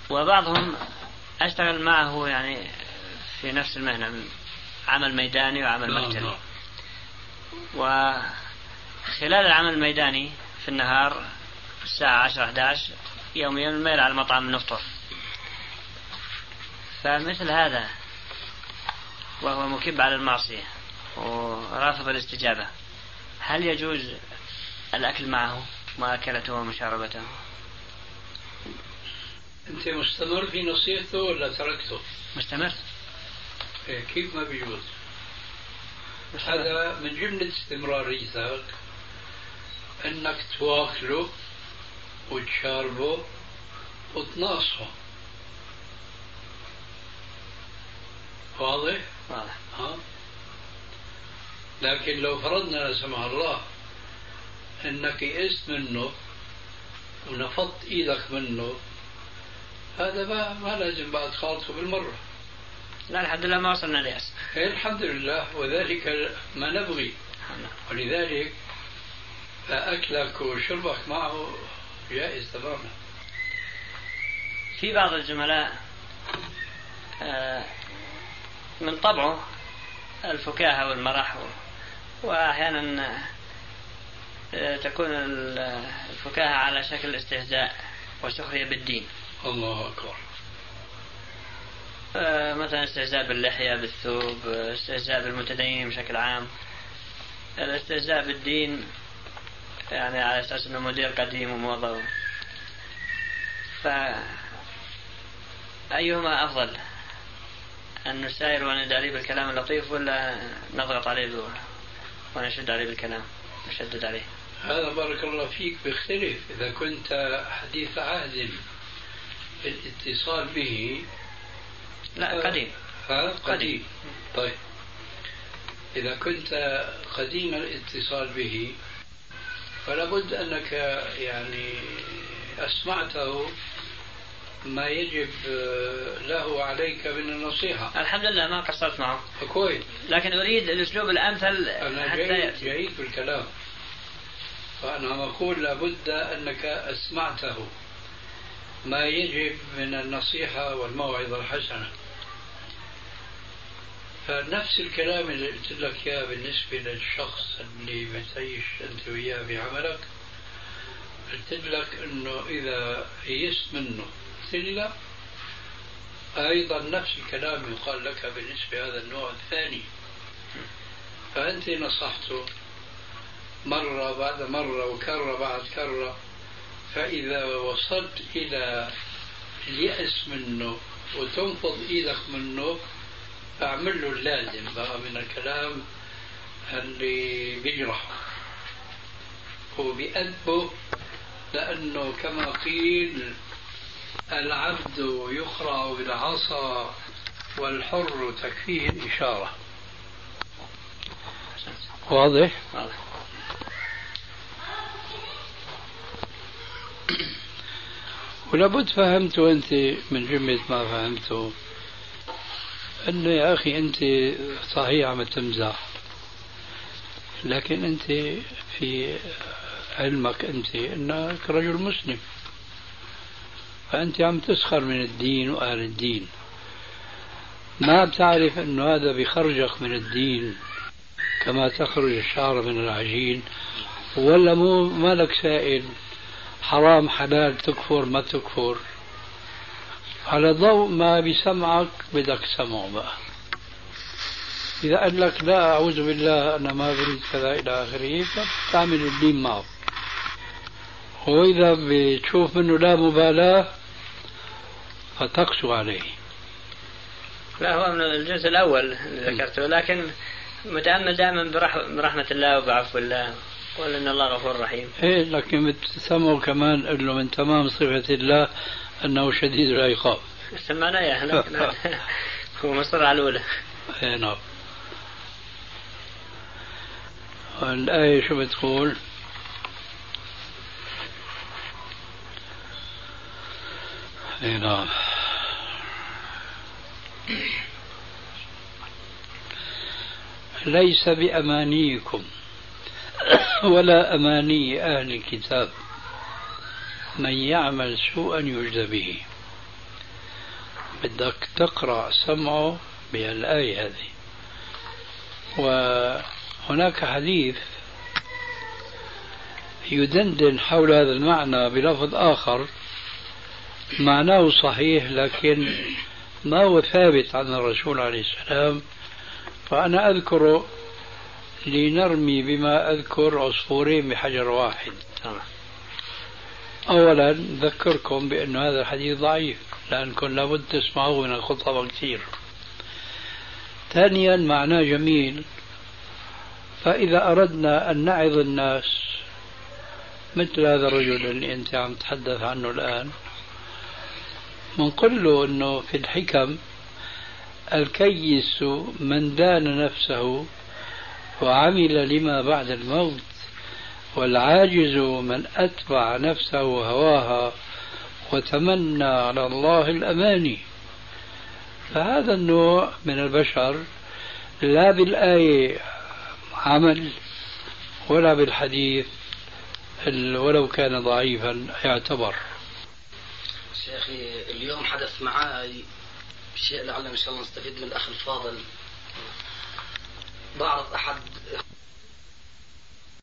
Speaker 5: وبعضهم أشتغل معه يعني في نفس المهنة عمل ميداني وعمل
Speaker 11: نعم،
Speaker 5: مكتبي.
Speaker 11: نعم.
Speaker 5: وخلال العمل الميداني في النهار الساعة 10 11 يوميا الميل على المطعم نفطر. فمثل هذا وهو مكب على المعصية. ورافض الاستجابة هل يجوز الأكل معه مأكلته ومشاربته
Speaker 11: أنت مستمر في نصيحته ولا تركته؟
Speaker 5: مستمر
Speaker 11: إيه، كيف ما بيجوز؟ هذا من جملة استمراريتك أنك تواكله وتشاربه وتناصحه واضح؟
Speaker 5: واضح
Speaker 11: ها؟ لكن لو فرضنا لا سمح الله إنك يئست منه ونفضت إيدك منه هذا ما, ما لازم بعد خالطه بالمرة.
Speaker 5: لا الحمد لله ما وصلنا ليأس
Speaker 11: الحمد لله. وذلك ما نبغي. ولذلك فأكلك وشربك معه جائز تماما.
Speaker 5: في بعض الزملاء آه، من طبعه الفكاهة والمرح وأحيانا آه، تكون الفكاهة على شكل استهزاء وسخرية بالدين.
Speaker 11: الله أكبر.
Speaker 5: آه، مثلا استهزاء باللحية بالثوب آه، استهزاء بالمتدينين بشكل عام. الاستهزاء بالدين يعني على أساس أنه مدير قديم وموظف. ف أيهما أفضل أن نساير ونداري بالكلام اللطيف ولا نضغط عليه ونشد عليه بالكلام. نشدد عليه.
Speaker 11: هذا بارك الله فيك بيختلف. إذا كنت حديث عهد الاتصال به.
Speaker 5: لا قديم.
Speaker 11: ها؟ قديم. طيب. إذا كنت قديم الاتصال به فلا بد أنك يعني أسمعته ما يجب له عليك من النصيحة.
Speaker 5: الحمد لله ما قصرت معه.
Speaker 11: كويس.
Speaker 5: لكن أريد الأسلوب الأمثل
Speaker 11: أنا
Speaker 5: حتى
Speaker 11: جيد. جيد في الكلام. فأنا أقول لابد أنك أسمعته. ما يجب من النصيحة والموعظة الحسنة. فنفس الكلام اللي قلت لك اياه بالنسبة للشخص اللي بتعيش أنت وياه في عملك قلت لك أنه إذا يئست منه لا أيضا نفس الكلام يقال لك بالنسبة هذا النوع الثاني. فأنت نصحته مرة بعد مرة وكرة بعد كرة فإذا وصلت إلى اليأس منه وتنفض إيدك منه فأعمل له اللازم بقى من الكلام اللي بيجرحه وبيأدبه لأنه كما قيل العبد يخرع بالعصا والحر تكفيه الإشارة واضح؟
Speaker 5: واضح.
Speaker 11: ولابد فهمته أنت من جملة ما فهمته أنه يا أخي أنت صحيح عم تمزح لكن أنت في علمك أنت أنك رجل مسلم فأنت عم تسخر من الدين وأهل الدين. ما بتعرف أنه هذا بخرجك من الدين كما تخرج الشعر من العجين ولا مو مالك سائل حرام حلال تكفر ما تكفر. على ضوء ما بسمعك بدك سمعه بقى. إذا قال لك لا أعوذ بالله أنا ما بريد كذا إلى آخره فتعمل الدين معه. وإذا بتشوف منه لا مبالاة فتقسو عليه.
Speaker 5: لا هو من الجزء الأول اللي ذكرته لكن متأمل دائما برحمة الله وبعفو الله قول إن الله غفور رحيم.
Speaker 11: إيه لكن بتسموا كمان إنه من تمام صفة الله أنه شديد العقاب.
Speaker 5: سمعنا إياها هو مصر على الأولى.
Speaker 11: إيه نعم. الآية شو بتقول؟ اي نعم. ليس بأمانيكم ولا أماني أهل الكتاب. من يعمل سوءا يجزى به. بدك تقرأ سمعه بهالآية هذه. وهناك حديث يدندن حول هذا المعنى بلفظ آخر. معناه صحيح لكن ما هو ثابت عن الرسول عليه السلام فأنا أذكر لنرمي بما أذكر عصفورين بحجر واحد. أولا ذكركم بأن هذا الحديث ضعيف لأنكم لابد تسمعوه من الخطبة كثير. ثانيا معناه جميل فإذا أردنا أن نعظ الناس مثل هذا الرجل اللي أنت عم تتحدث عنه الآن بنقول له أنه في الحكم الكيس من دان نفسه وعمل لما بعد الموت والعاجز من أتبع نفسه هواها وتمنى على الله الأماني فهذا النوع من البشر لا بالآية عمل ولا بالحديث ولو كان ضعيفا يعتبر.
Speaker 1: شيخي اليوم حدث معي شيء لعل إن شاء الله نستفيد من الأخ الفاضل. بعرض أحد